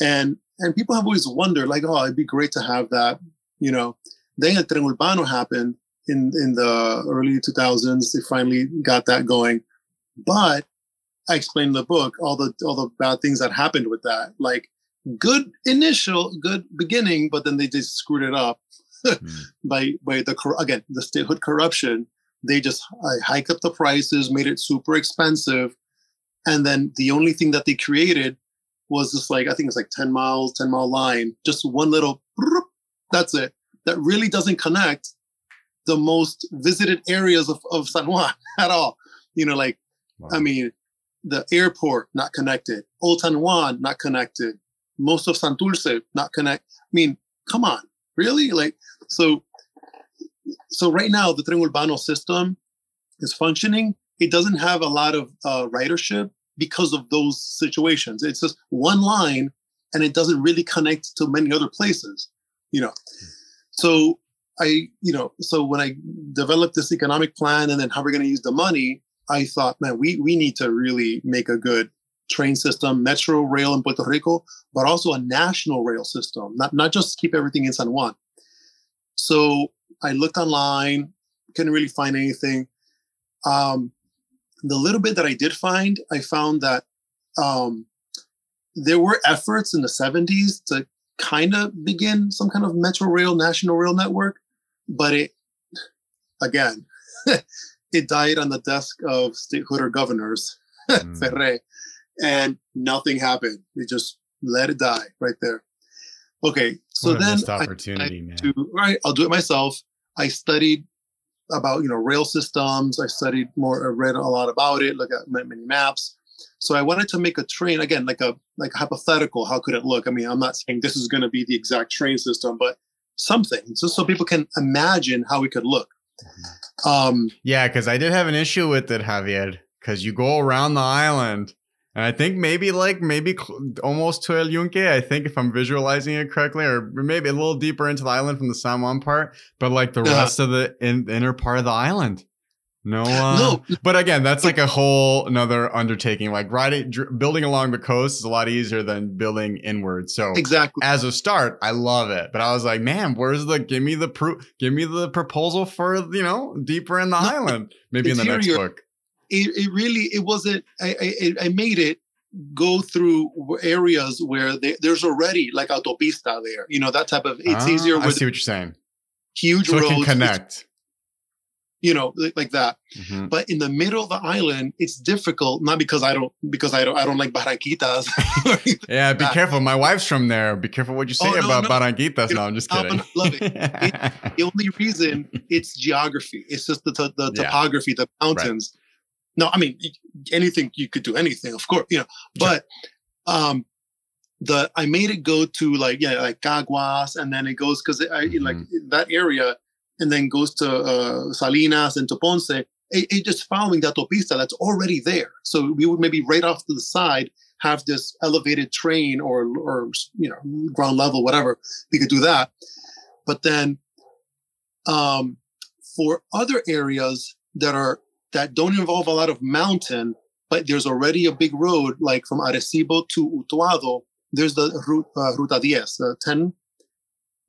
and and people have always wondered, like, oh, it'd be great to have that, you know. Then El Tren Urbano happened in in the early 2000s. They finally got that going, but I explained in the book all the all the bad things that happened with that. Like good initial, good beginning, but then they just screwed it up mm. by by the again the statehood corruption. They just hiked up the prices, made it super expensive, and then the only thing that they created was this like I think it's like ten miles, ten mile line, just one little. That's it. That really doesn't connect the most visited areas of, of San Juan at all. You know, like wow. I mean, the airport not connected, Old San Juan not connected, most of Santurce not connect. I mean, come on, really? Like, so, so right now the Tren Urbano system is functioning. It doesn't have a lot of uh, ridership because of those situations. It's just one line, and it doesn't really connect to many other places. You know, so I, you know, so when I developed this economic plan and then how we're going to use the money, I thought, man, we we need to really make a good train system, metro rail in Puerto Rico, but also a national rail system, not, not just keep everything in San Juan. So I looked online, couldn't really find anything. Um, the little bit that I did find, I found that um, there were efforts in the 70s to kind of begin some kind of metro rail, national rail network, but it, again, it died on the desk of statehood or governors, mm. Ferre and nothing happened. They just let it die right there. Okay, so then opportunity, I, man. To, right, I'll do it myself. I studied about you know rail systems. I studied more, I read a lot about it, look at many maps. So I wanted to make a train again, like a like a hypothetical. How could it look? I mean, I'm not saying this is going to be the exact train system, but something, just so people can imagine how it could look. Mm-hmm. Um, yeah, because I did have an issue with it, Javier. Because you go around the island and I think maybe like maybe cl- almost to El Yunque. I think if I'm visualizing it correctly, or maybe a little deeper into the island from the San Juan part, but like the rest of the in, inner part of the island. No, uh, no. But again, that's like a whole another undertaking. Like riding, dr- building along the coast is a lot easier than building inward. So exactly as a start, I love it. But I was like, man, where's the give me the proof? Give me the proposal for you know deeper in the no, island. Maybe in the next book it, it really it wasn't I, I, I made it go through areas where they, there's already like autopista there you know that type of it's ah, easier i see what you're saying huge so roads can connect you know like, like that mm-hmm. but in the middle of the island it's difficult not because i don't because i don't i don't like barranquitas yeah be careful my wife's from there be careful what you say oh, no, about no. barranquitas no i'm just kidding love it. it. the only reason it's geography it's just the, the, the yeah. topography the mountains right no, I mean anything you could do anything, of course, you know. But um, the I made it go to like yeah, like Caguas, and then it goes because I mm-hmm. like that area, and then goes to uh, Salinas and to Ponce. It, it just following that autopista that's already there. So we would maybe right off to the side have this elevated train or or you know ground level whatever. We could do that, but then um, for other areas that are that don't involve a lot of mountain, but there's already a big road, like from Arecibo to Utuado. There's the uh, Ruta 10, the 10.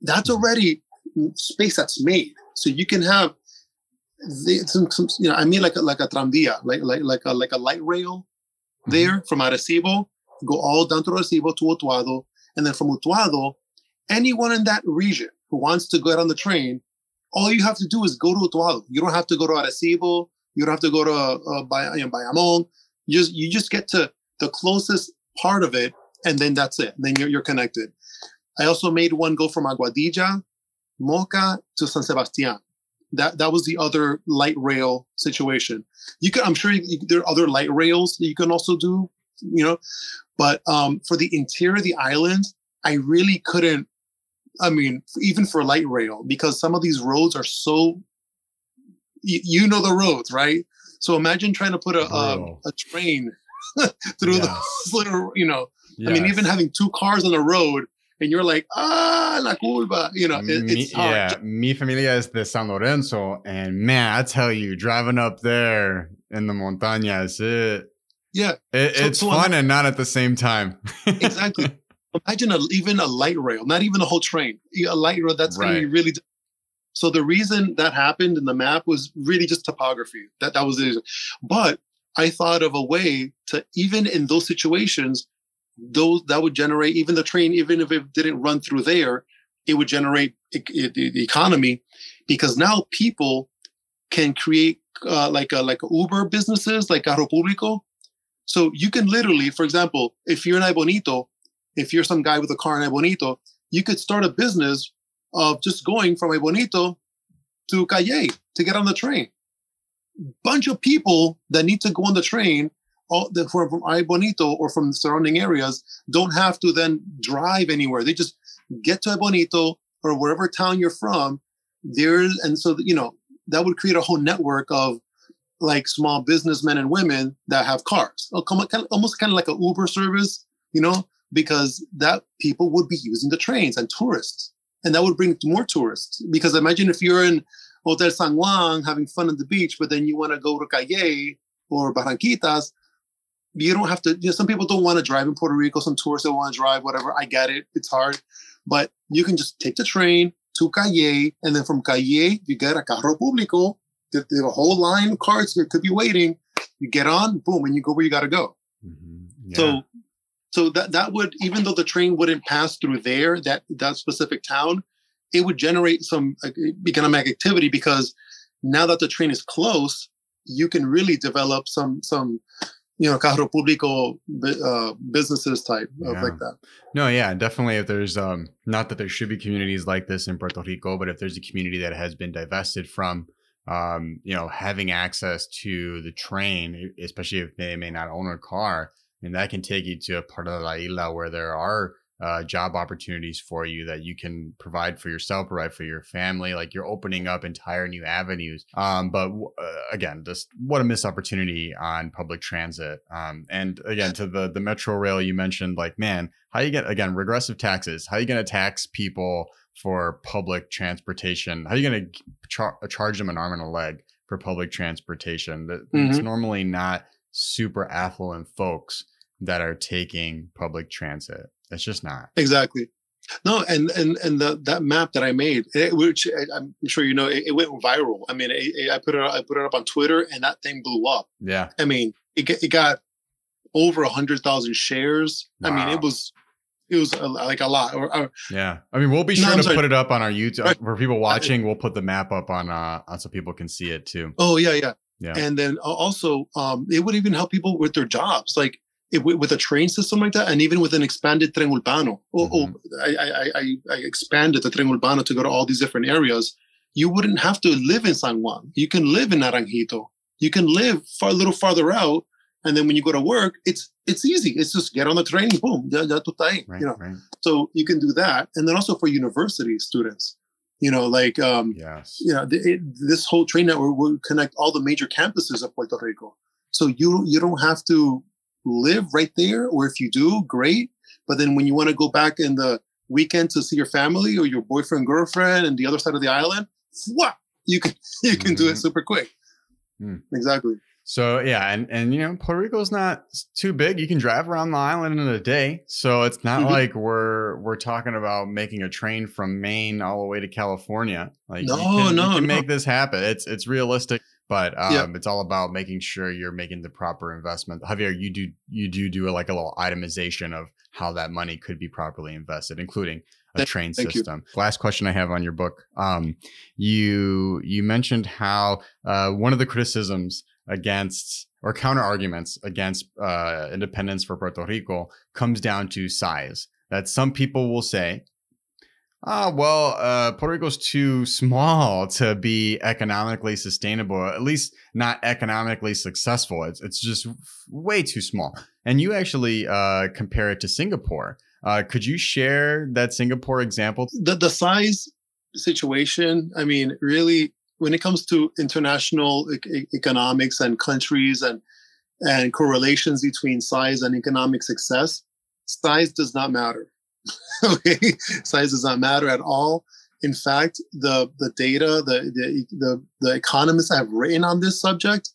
That's already space that's made. So you can have the, some, some, you know, I mean like a, like a tranvia, like like like a like a light rail mm-hmm. there from Arecibo, go all down to Arecibo to Utuado, and then from Utuado, anyone in that region who wants to go out on the train, all you have to do is go to Utuado. You don't have to go to Arecibo. You don't have to go to uh, by, you know, Bayamon. You just you just get to the closest part of it, and then that's it. Then you're, you're connected. I also made one go from Aguadilla, Moca to San Sebastian. That that was the other light rail situation. You can I'm sure you, there are other light rails that you can also do. You know, but um, for the interior of the island, I really couldn't. I mean, even for light rail, because some of these roads are so you, know the roads, right? So imagine trying to put a a, a, train through yes. those little, you know. Yes. I mean, even having two cars on the road and you're like, ah, la culpa. You know, it, it's hard. yeah, mi familia is de San Lorenzo, and man, I tell you, driving up there in the montañas, it, Yeah, it So- it's so I'm- fun and not at the same time. exactly. Imagine a, even a light rail, not even a whole train, a light rail. That's going to be really. So the reason that happened in the map was really just topography. That that was the reason. But I thought of a way to even in those situations, those that would generate even the train, even if it didn't run through there, it would generate the economy, because now people can create uh, like a like Uber businesses like Carro Público. So you can literally, for example, if you're in Aibonito, if you're some guy with a car in Aibonito, you could start a business of just going from Aibonito to Cayey to get on the train. Bunch of people that need to go on the train all the, from, from Aibonito or from the surrounding areas don't have to then drive anywhere. They just get to Aibonito or wherever town you're from. There's and so you know that would create a whole network of like small businessmen and women that have cars. Oh, Almost kind of like a Uber service, you know, because that people would be using the trains and tourists, and that would bring more tourists. Because imagine if you're in Hotel San Juan having fun on the beach, but then you want to go to Cayey or Barranquitas. You don't have to. You know, some people don't want to drive in Puerto Rico. Some tourists don't want to drive. Whatever. I get it. It's hard, but you can just take the train to Cayey, and then from Cayey you get a carro público. There's a whole line of cars that could be waiting. You get on, boom, and you go where you got to go. Mhm. Yeah. So, so that that would even though the train wouldn't pass through there, that that specific town, it would generate some uh, economic activity because now that the train is close, you can really develop some some you know carro público uh, businesses type of Yeah. like that. No, yeah, definitely. If there's um, not that there should be communities like this in Puerto Rico, but if there's a community that has been divested from, um, you know, having access to the train, especially if they may not own a car, and that can take you to a part of La Isla where there are uh, job opportunities for you that you can provide for yourself, provide for your family. Like you're opening up entire new avenues. Um, but w- uh, again, just what a missed opportunity on public transit. Um, and again, to the the metro rail you mentioned, like man, how you get again regressive taxes? How you going to tax people for public transportation? How you going to char- charge them an arm and a leg for public transportation? That it's normally not super affluent folks that are taking public transit. It's just not. Exactly. No, and and and the that map that I made, it, which I- I'm sure you know, it, it went viral. I mean, it, I put it I put it up on Twitter, and that thing blew up. Yeah. I mean, it got- it got over a hundred thousand shares. I mean, it was it was a, like a lot. Or, or Yeah. I mean, we'll be sure I'm to sorry. put it up on our YouTube Right. for people watching. We'll put the map up on uh on so people can see it too. oh yeah, yeah, Yeah. and then also um, it would even help people with their jobs, like it, with with a train system like that, and even with an expanded tren urbano. Oh, Mhm. oh I, I I I expanded the tren urbano to go to all these different areas. You wouldn't have to live in San Juan. You can live in Naranjito. You can live far a little farther out, and then when you go to work, it's it's easy. It's just get on the train, boom, ya, ya tú estás Right. you know. Right. So you can do that, and then also for university students, you know, like um, Yes. you know, th- it, this whole train network will connect all the major campuses of Puerto Rico. So you you don't have to live right there, or if you do, great. But then when you want to go back in the weekend to see your family or your boyfriend girlfriend and the other side of the island, what you can you can do Mhm. it super quick. Hmm. Exactly. So yeah, and and you know Puerto Rico's not too big. You can drive around the island in a day. So it's not Mhm. like we're we're talking about making a train from Maine all the way to California. Like No, you can, no, you can no. make this happen. It's it's realistic, but um, Yeah. it's all about making sure you're making the proper investment. Javier, you do you do do like a little itemization of how that money could be properly invested, including a train thank you. system. Last question I have on your book. Um, you you mentioned how uh, one of the criticisms against or counter arguments against uh, independence for Puerto Rico comes down to size. That some people will say, ah, well, uh, Puerto Rico's too small to be economically sustainable, at least not economically successful. It's, it's just way too small. And you actually uh, compare it to Singapore. Uh, could you share that Singapore example? the the size situation i mean really when it comes to international e- economics and countries and and correlations between size and economic success size does not matter okay, size does not matter at all. In fact, the the data, the the the, the economists have written on this subject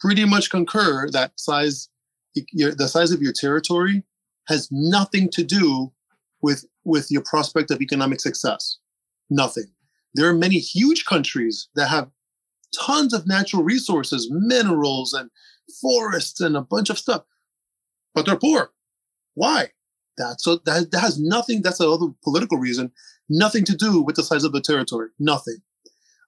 pretty much concur that size, the size of your territory, has nothing to do with with your prospect of economic success. Nothing. There are many huge countries that have tons of natural resources, minerals and forests and a bunch of stuff, but they're poor. Why? That's a, that, that has nothing. That's another political reason. Nothing to do with the size of the territory. Nothing.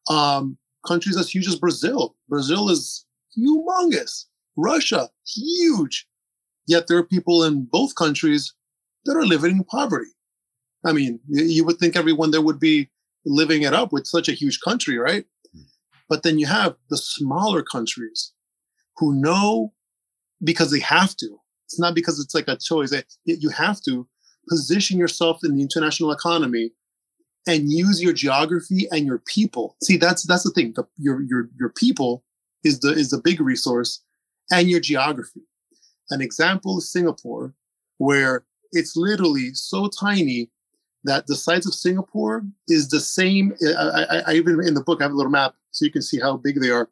Um, countries as huge as Brazil. Brazil is humongous. Russia, huge. Yet there are people in both countries that are living in poverty. I mean, you would think everyone there would be living it up with such a huge country, right? Hmm. But then you have the smaller countries who know because they have to. It's not because it's like a choice. That you have to position yourself in the international economy and use your geography and your people. See, that's that's the thing. The, your your your people is the is the big resource, and your geography. An example is Singapore, where it's literally so tiny that the size of Singapore is the same. I, I, I, even in the book I have a little map so you can see how big they are.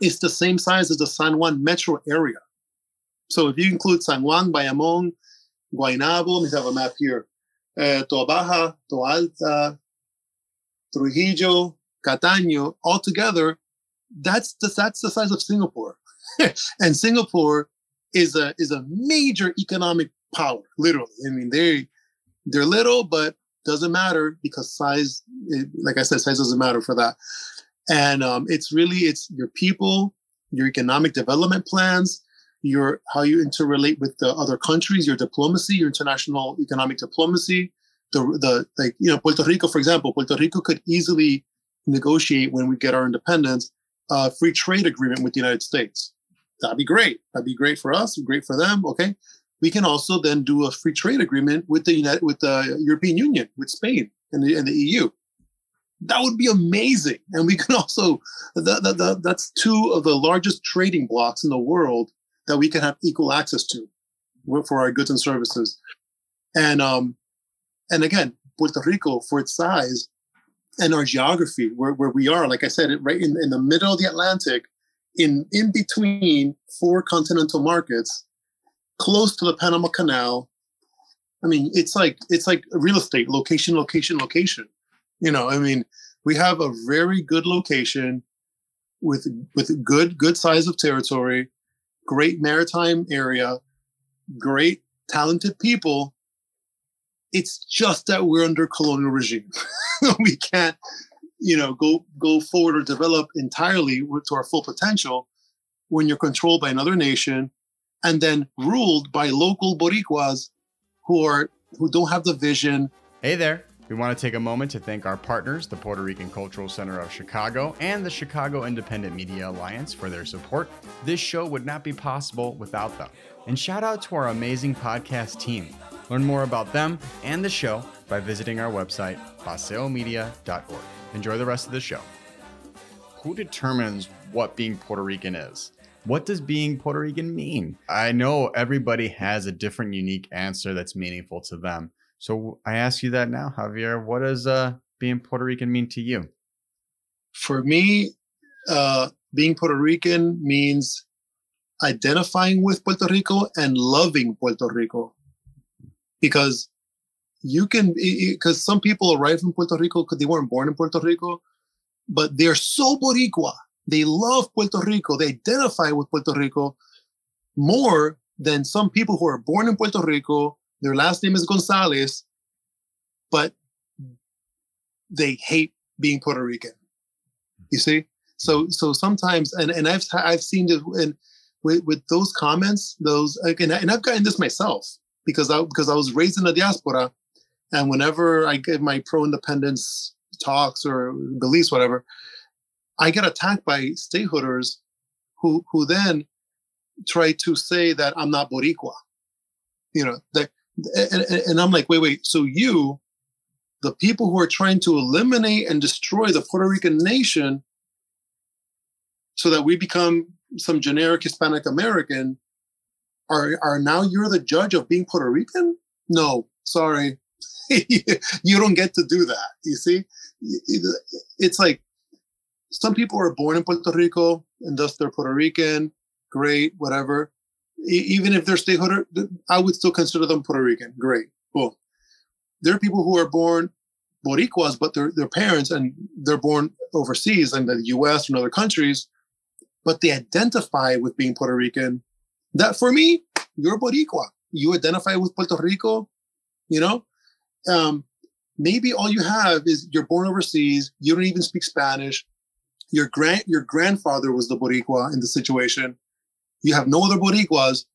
It's the same size as the San Juan metro area. So if you include San Juan, Bayamon, Guaynabo, we have a map here. Uh, Toa Baja, Toa Alta, Trujillo, Cataño, all together, that's the, that's the size of Singapore. and Singapore is a is a major economic power, literally. I mean, they they're little, but doesn't matter because size, it, like I said, size doesn't matter for that. And um, it's really it's your people, your economic development plans, your how you interrelate with the other countries, your diplomacy, your international economic diplomacy. The the like you know Puerto Rico, for example, Puerto Rico could easily negotiate when we get our independence a free trade agreement with the United States. That'd be great. That'd be great for us, great for them. Okay we can also then do a free trade agreement with the United, with the European Union, with Spain and the, and the EU. That would be amazing. And we can also, that, that, that, that's two of the largest trading blocks in the world that we can have equal access to for our goods and services. And, um, and again, Puerto Rico, for its size and our geography, where, where we are, like I said, right in, in the middle of the Atlantic, in, in between four continental markets, close to the Panama Canal. I mean, it's like it's like real estate, location, location, location. You know, I mean, we have a very good location with with good good size of territory, great maritime area, great talented people. It's just that we're under colonial regime. we can't, you know, go go forward or develop entirely to our full potential when you're controlled by another nation and then ruled by local Boricuas who are who don't have the vision. Hey there. We want to take a moment to thank our partners, the Puerto Rican Cultural Center of Chicago and the Chicago Independent Media Alliance, for their support. This show would not be possible without them. And shout out to our amazing podcast team. Learn more about them and the show by visiting our website, paseomedia.org. Enjoy the rest of the show. Who determines what being Puerto Rican is? What does being Puerto Rican mean? I know everybody has a different, unique answer that's meaningful to them. So I ask you that now, Javier. What does uh, being Puerto Rican mean to you? For me, uh, being Puerto Rican means identifying with Puerto Rico and loving Puerto Rico. Because you can, because some people arrive from Puerto Rico because they weren't born in Puerto Rico, but they're so Boricua they love Puerto Rico. They identify with Puerto Rico more than some people who are born in Puerto Rico. Their last name is Gonzalez, but they hate being Puerto Rican. You see? So so sometimes and, and I've I've seen it in with, with those comments, those and, and I've gotten this myself because I because I was raised in the diaspora and whenever I give my pro independence talks or beliefs, whatever, I get attacked by stateholders who who then try to say that I'm not Boricua. You know, that, and, and I'm like, wait, wait. So you, the people who are trying to eliminate and destroy the Puerto Rican nation, so that we become some generic Hispanic American, are are now you're the judge of being Puerto Rican? No, sorry, you don't get to do that. You see, it's like some people are born in Puerto Rico and thus they're Puerto Rican. Great, whatever. Even if they're stateholder, I would still consider them Puerto Rican. Great, cool. There are people who are born Boricuas, but their their parents and they're born overseas in the U.S. and other countries, but they identify with being Puerto Rican. That for me, you're Boricua. You identify with Puerto Rico. You know, um, maybe all you have is you're born overseas. You don't even speak Spanish. Your grand your grandfather was the Boricua in the situation. You have no other Boricuas,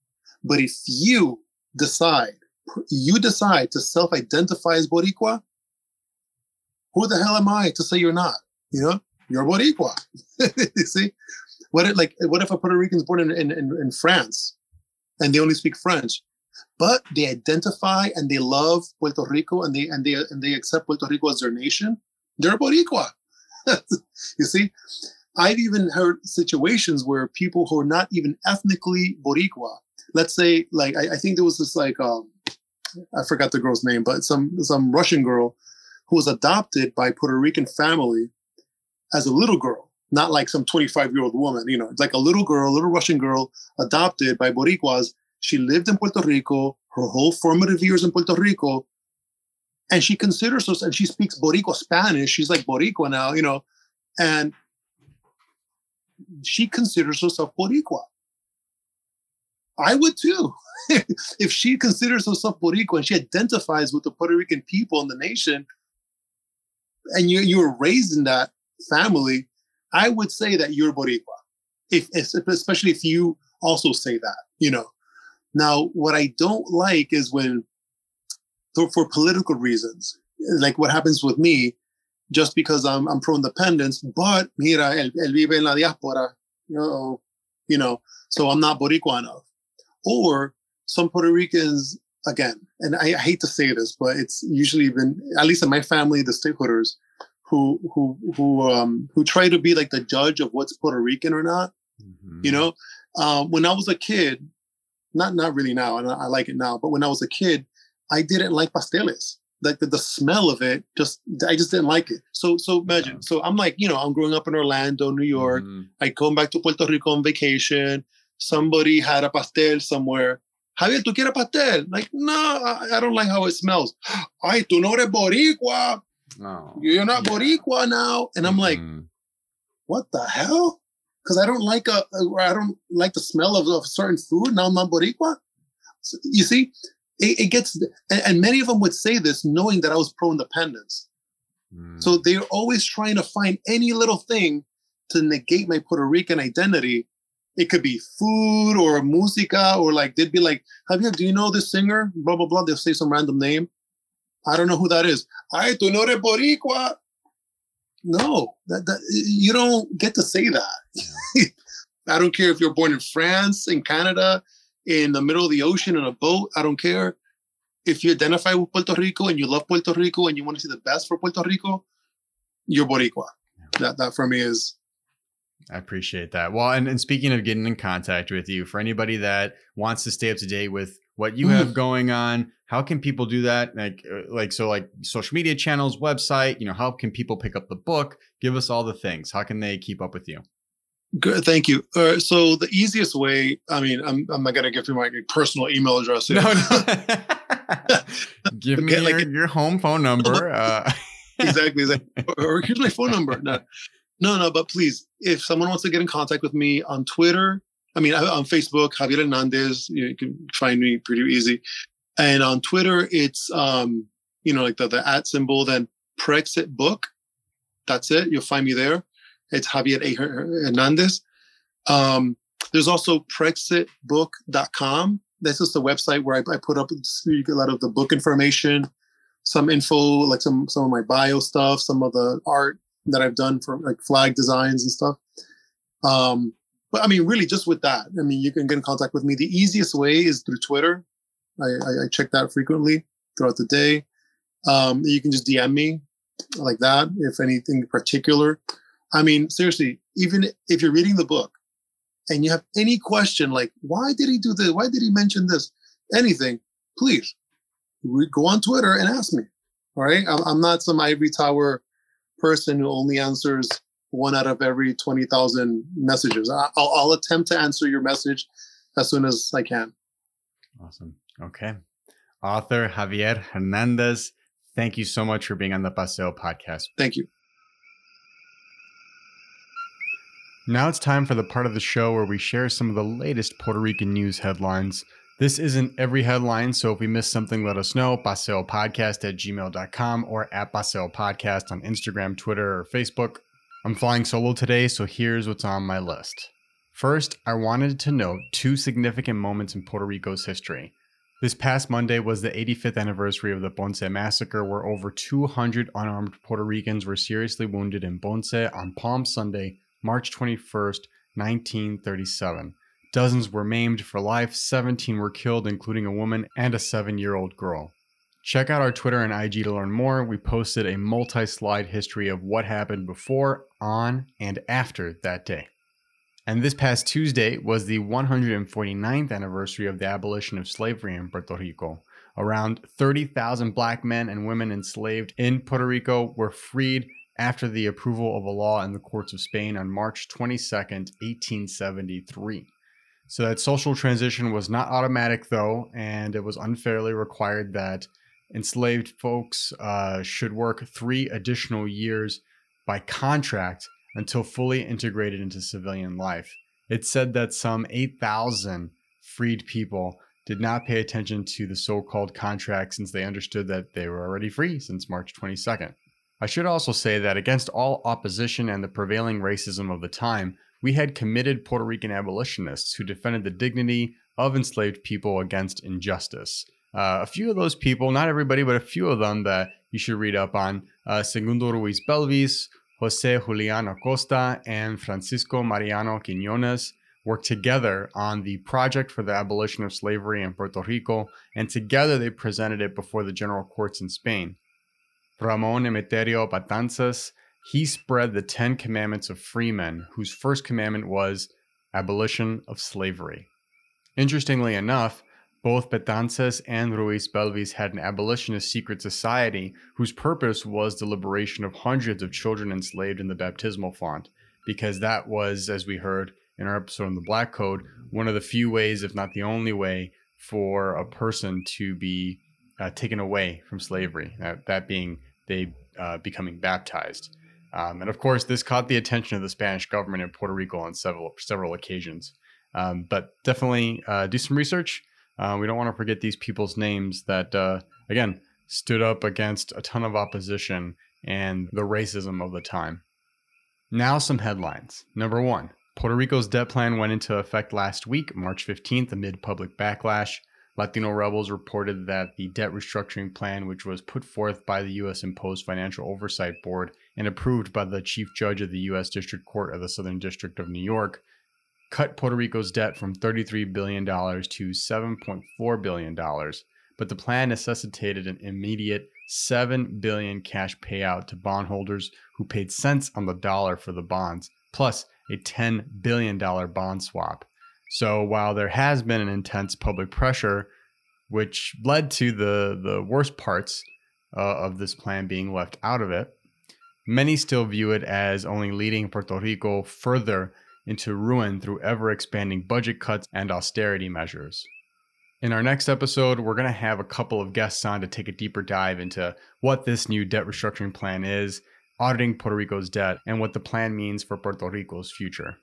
but if you decide you decide to self-identify as Boricua, who the hell am I to say you're not? You know, you're Boricua. you see, what if like what if a Puerto Rican's born in, in, in France and they only speak French, but they identify and they love Puerto Rico and they and they and they accept Puerto Rico as their nation? They're Boricua. you see, I've even heard situations where people who are not even ethnically Boricua, let's say, like I, I think there was this like um, I forgot the girl's name, but some some Russian girl who was adopted by Puerto Rican family as a little girl, not like some 25 year old woman, you know, like a little girl, a little Russian girl adopted by Boricuas. She lived in Puerto Rico, her whole formative years in Puerto Rico. And she considers herself, and she speaks Boricua Spanish. She's like Boricua now, you know, and she considers herself Boricua. I would too. if she considers herself Boricua and she identifies with the Puerto Rican people and the nation, and you you were raised in that family, I would say that you're Boricua. If, especially if you also say that, you know. Now, what I don't like is when, for, for political reasons, like what happens with me, just because I'm I'm pro independence, but mira, él, él vive en la diáspora, you know, you know, so I'm not Boricua enough. Or some Puerto Ricans again, and I, I, hate to say this, but it's usually been at least in my family, the stateholders who who who um who try to be like the judge of what's Puerto Rican or not. Mm-hmm. You know, um, when I was a kid, not not really now, and I, I like it now, but when I was a kid, I didn't like pasteles. Like the, the smell of it, just I just didn't like it. So so imagine. Yeah. So I'm like, you know, I'm growing up in Orlando, New York. Mm-hmm. I come back to Puerto Rico on vacation. Somebody had a pastel somewhere Javier, ¿tú quieres pastel? Like, no, I, I don't like how it smells. Ay, tú no eres boricua. Oh. You're not boricua now. And I'm like, mm-hmm. what the hell? Because I don't like a, I don't like the smell of, of certain food. Now I'm not boricua. So, you see, it, it gets, and, and, many of them would say this knowing that I was pro-independence. Mm. So they're always trying to find any little thing to negate my Puerto Rican identity it could be food or musica or like they'd be like, Javier, do you know this singer? Blah blah blah. They'll say some random name. I don't know who that is. Ay, tú no eres boricua. No, that, that you don't get to say that. I don't care if you're born in France, in Canada, in the middle of the ocean in a boat. I don't care. If you identify with Puerto Rico and you love Puerto Rico and you want to see the best for Puerto Rico, you're Boricua. That that for me is I appreciate that. Well, and, and speaking of getting in contact with you, for anybody that wants to stay up to date with what you have mm. going on, how can people do that? Like, uh, like so, like social media channels, website. You know, how can people pick up the book? Give us all the things. How can they keep up with you? Good, thank you. Uh, so the easiest way, I mean, I'm, I'm not gonna give you my personal email address. Here. No, no. give me like, your, your, home phone number. Uh. exactly, exactly. Or here's my phone number. No, no, no, but please, if someone wants to get in contact with me on Twitter, I mean, on Facebook, Javier Hernandez, you, know, you can find me pretty easy. And on Twitter, it's, um, you know, like the, the at symbol, then Prexit Book. That's it. You'll find me there. It's Javier A. Hernandez. Um, there's also PrexitBook.com. This is the website where I, I put up a lot of the book information, some info, like some some of my bio stuff, some of the art that I've done for like flag designs and stuff. Um, but I mean, really, just with that, I mean, you can get in contact with me. The easiest way is through Twitter. I, I, I check that frequently throughout the day. Um, you can just DM me like that if anything particular. I mean, seriously, even if you're reading the book and you have any question like, why did he do this? Why did he mention this? Anything, please re- go on Twitter and ask me. All right. I'm, I'm not some ivory tower person who only answers one out of every 20,000 messages. I'll, I'll attempt to answer your message as soon as I can. Awesome. Okay. Author Javier Hernandez, thank you so much for being on the Paseo podcast. Thank you. Now it's time for the part of the show where we share some of the latest Puerto Rican news headlines. This isn't every headline, so if we missed something, let us know. PaseoPodcast at gmail.com or at Paseo Podcast on Instagram, Twitter, or Facebook. I'm flying solo today, so here's what's on my list. First, I wanted to note two significant moments in Puerto Rico's history. This past Monday was the 85th anniversary of the Ponce massacre, where over 200 unarmed Puerto Ricans were seriously wounded in Ponce on Palm Sunday, March 21st, 1937. Dozens were maimed for life, 17 were killed, including a woman and a seven year old girl. Check out our Twitter and IG to learn more. We posted a multi slide history of what happened before, on, and after that day. And this past Tuesday was the 149th anniversary of the abolition of slavery in Puerto Rico. Around 30,000 black men and women enslaved in Puerto Rico were freed after the approval of a law in the courts of Spain on March 22, 1873. So that social transition was not automatic, though, and it was unfairly required that enslaved folks uh, should work three additional years by contract until fully integrated into civilian life. It said that some 8,000 freed people did not pay attention to the so called contract since they understood that they were already free since March 22nd. I should also say that against all opposition and the prevailing racism of the time, we had committed Puerto Rican abolitionists who defended the dignity of enslaved people against injustice. Uh, a few of those people, not everybody, but a few of them that you should read up on uh, Segundo Ruiz Belvis, Jose Julian Acosta, and Francisco Mariano Quinones worked together on the project for the abolition of slavery in Puerto Rico, and together they presented it before the general courts in Spain. Ramon Emeterio Betances, he spread the Ten Commandments of freemen, whose first commandment was abolition of slavery. Interestingly enough, both Betances and Ruiz Belvis had an abolitionist secret society whose purpose was the liberation of hundreds of children enslaved in the baptismal font, because that was, as we heard in our episode on the Black Code, one of the few ways, if not the only way, for a person to be uh, taken away from slavery, that, that being they uh, becoming baptized. Um, and of course, this caught the attention of the Spanish government in Puerto Rico on several several occasions. Um, but definitely uh, do some research. Uh, we don't want to forget these people's names that, uh, again, stood up against a ton of opposition and the racism of the time. Now, some headlines. Number one Puerto Rico's debt plan went into effect last week, March 15th, amid public backlash. Latino Rebels reported that the debt restructuring plan, which was put forth by the U.S. imposed Financial Oversight Board and approved by the Chief Judge of the U.S. District Court of the Southern District of New York, cut Puerto Rico's debt from $33 billion to $7.4 billion. But the plan necessitated an immediate $7 billion cash payout to bondholders who paid cents on the dollar for the bonds, plus a $10 billion bond swap. So while there has been an intense public pressure, which led to the, the worst parts uh, of this plan being left out of it, many still view it as only leading Puerto Rico further into ruin through ever expanding budget cuts and austerity measures. In our next episode, we're going to have a couple of guests on to take a deeper dive into what this new debt restructuring plan is, auditing Puerto Rico's debt, and what the plan means for Puerto Rico's future.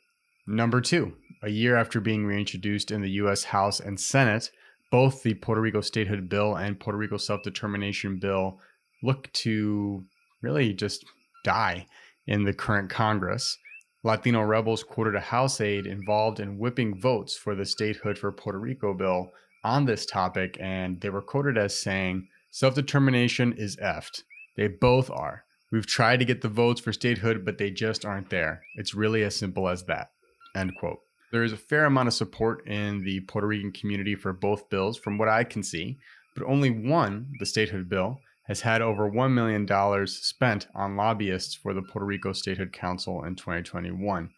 Number two, a year after being reintroduced in the U.S. House and Senate, both the Puerto Rico Statehood Bill and Puerto Rico Self Determination Bill look to really just die in the current Congress. Latino rebels quoted a House aide involved in whipping votes for the Statehood for Puerto Rico bill on this topic, and they were quoted as saying, Self determination is effed. They both are. We've tried to get the votes for statehood, but they just aren't there. It's really as simple as that. End quote. There is a fair amount of support in the Puerto Rican community for both bills, from what I can see, but only one, the statehood bill, has had over $1 million spent on lobbyists for the Puerto Rico Statehood Council in 2021.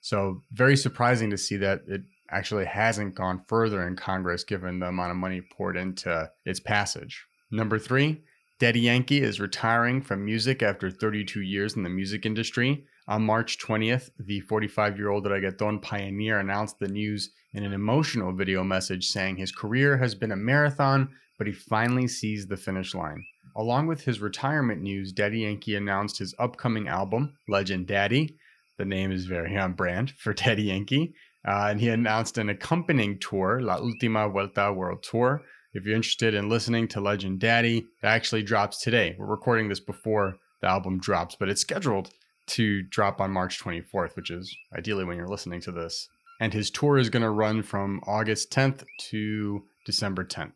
So, very surprising to see that it actually hasn't gone further in Congress given the amount of money poured into its passage. Number three, Daddy Yankee is retiring from music after 32 years in the music industry. On March 20th, the 45 year old reggaeton pioneer announced the news in an emotional video message saying his career has been a marathon, but he finally sees the finish line. Along with his retirement news, Daddy Yankee announced his upcoming album, Legendaddy. The name is very on brand for Daddy Yankee. Uh, and he announced an accompanying tour, La Ultima Vuelta World Tour. If you're interested in listening to Legendaddy, it actually drops today. We're recording this before the album drops, but it's scheduled to drop on March 24th, which is ideally when you're listening to this. And his tour is going to run from August 10th to December 10th.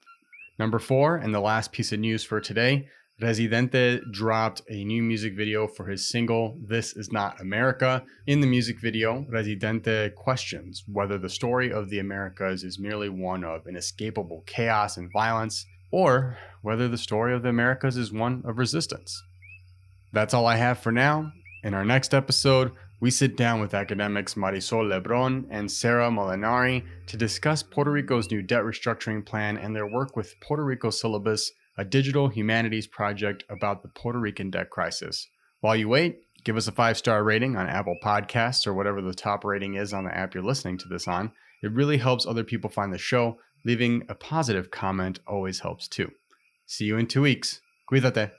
Number four, and the last piece of news for today Residente dropped a new music video for his single, This Is Not America. In the music video, Residente questions whether the story of the Americas is merely one of inescapable chaos and violence, or whether the story of the Americas is one of resistance. That's all I have for now. In our next episode, we sit down with academics Marisol Lebron and Sarah Molinari to discuss Puerto Rico's new debt restructuring plan and their work with Puerto Rico Syllabus, a digital humanities project about the Puerto Rican debt crisis. While you wait, give us a five star rating on Apple Podcasts or whatever the top rating is on the app you're listening to this on. It really helps other people find the show. Leaving a positive comment always helps too. See you in two weeks. Cuídate.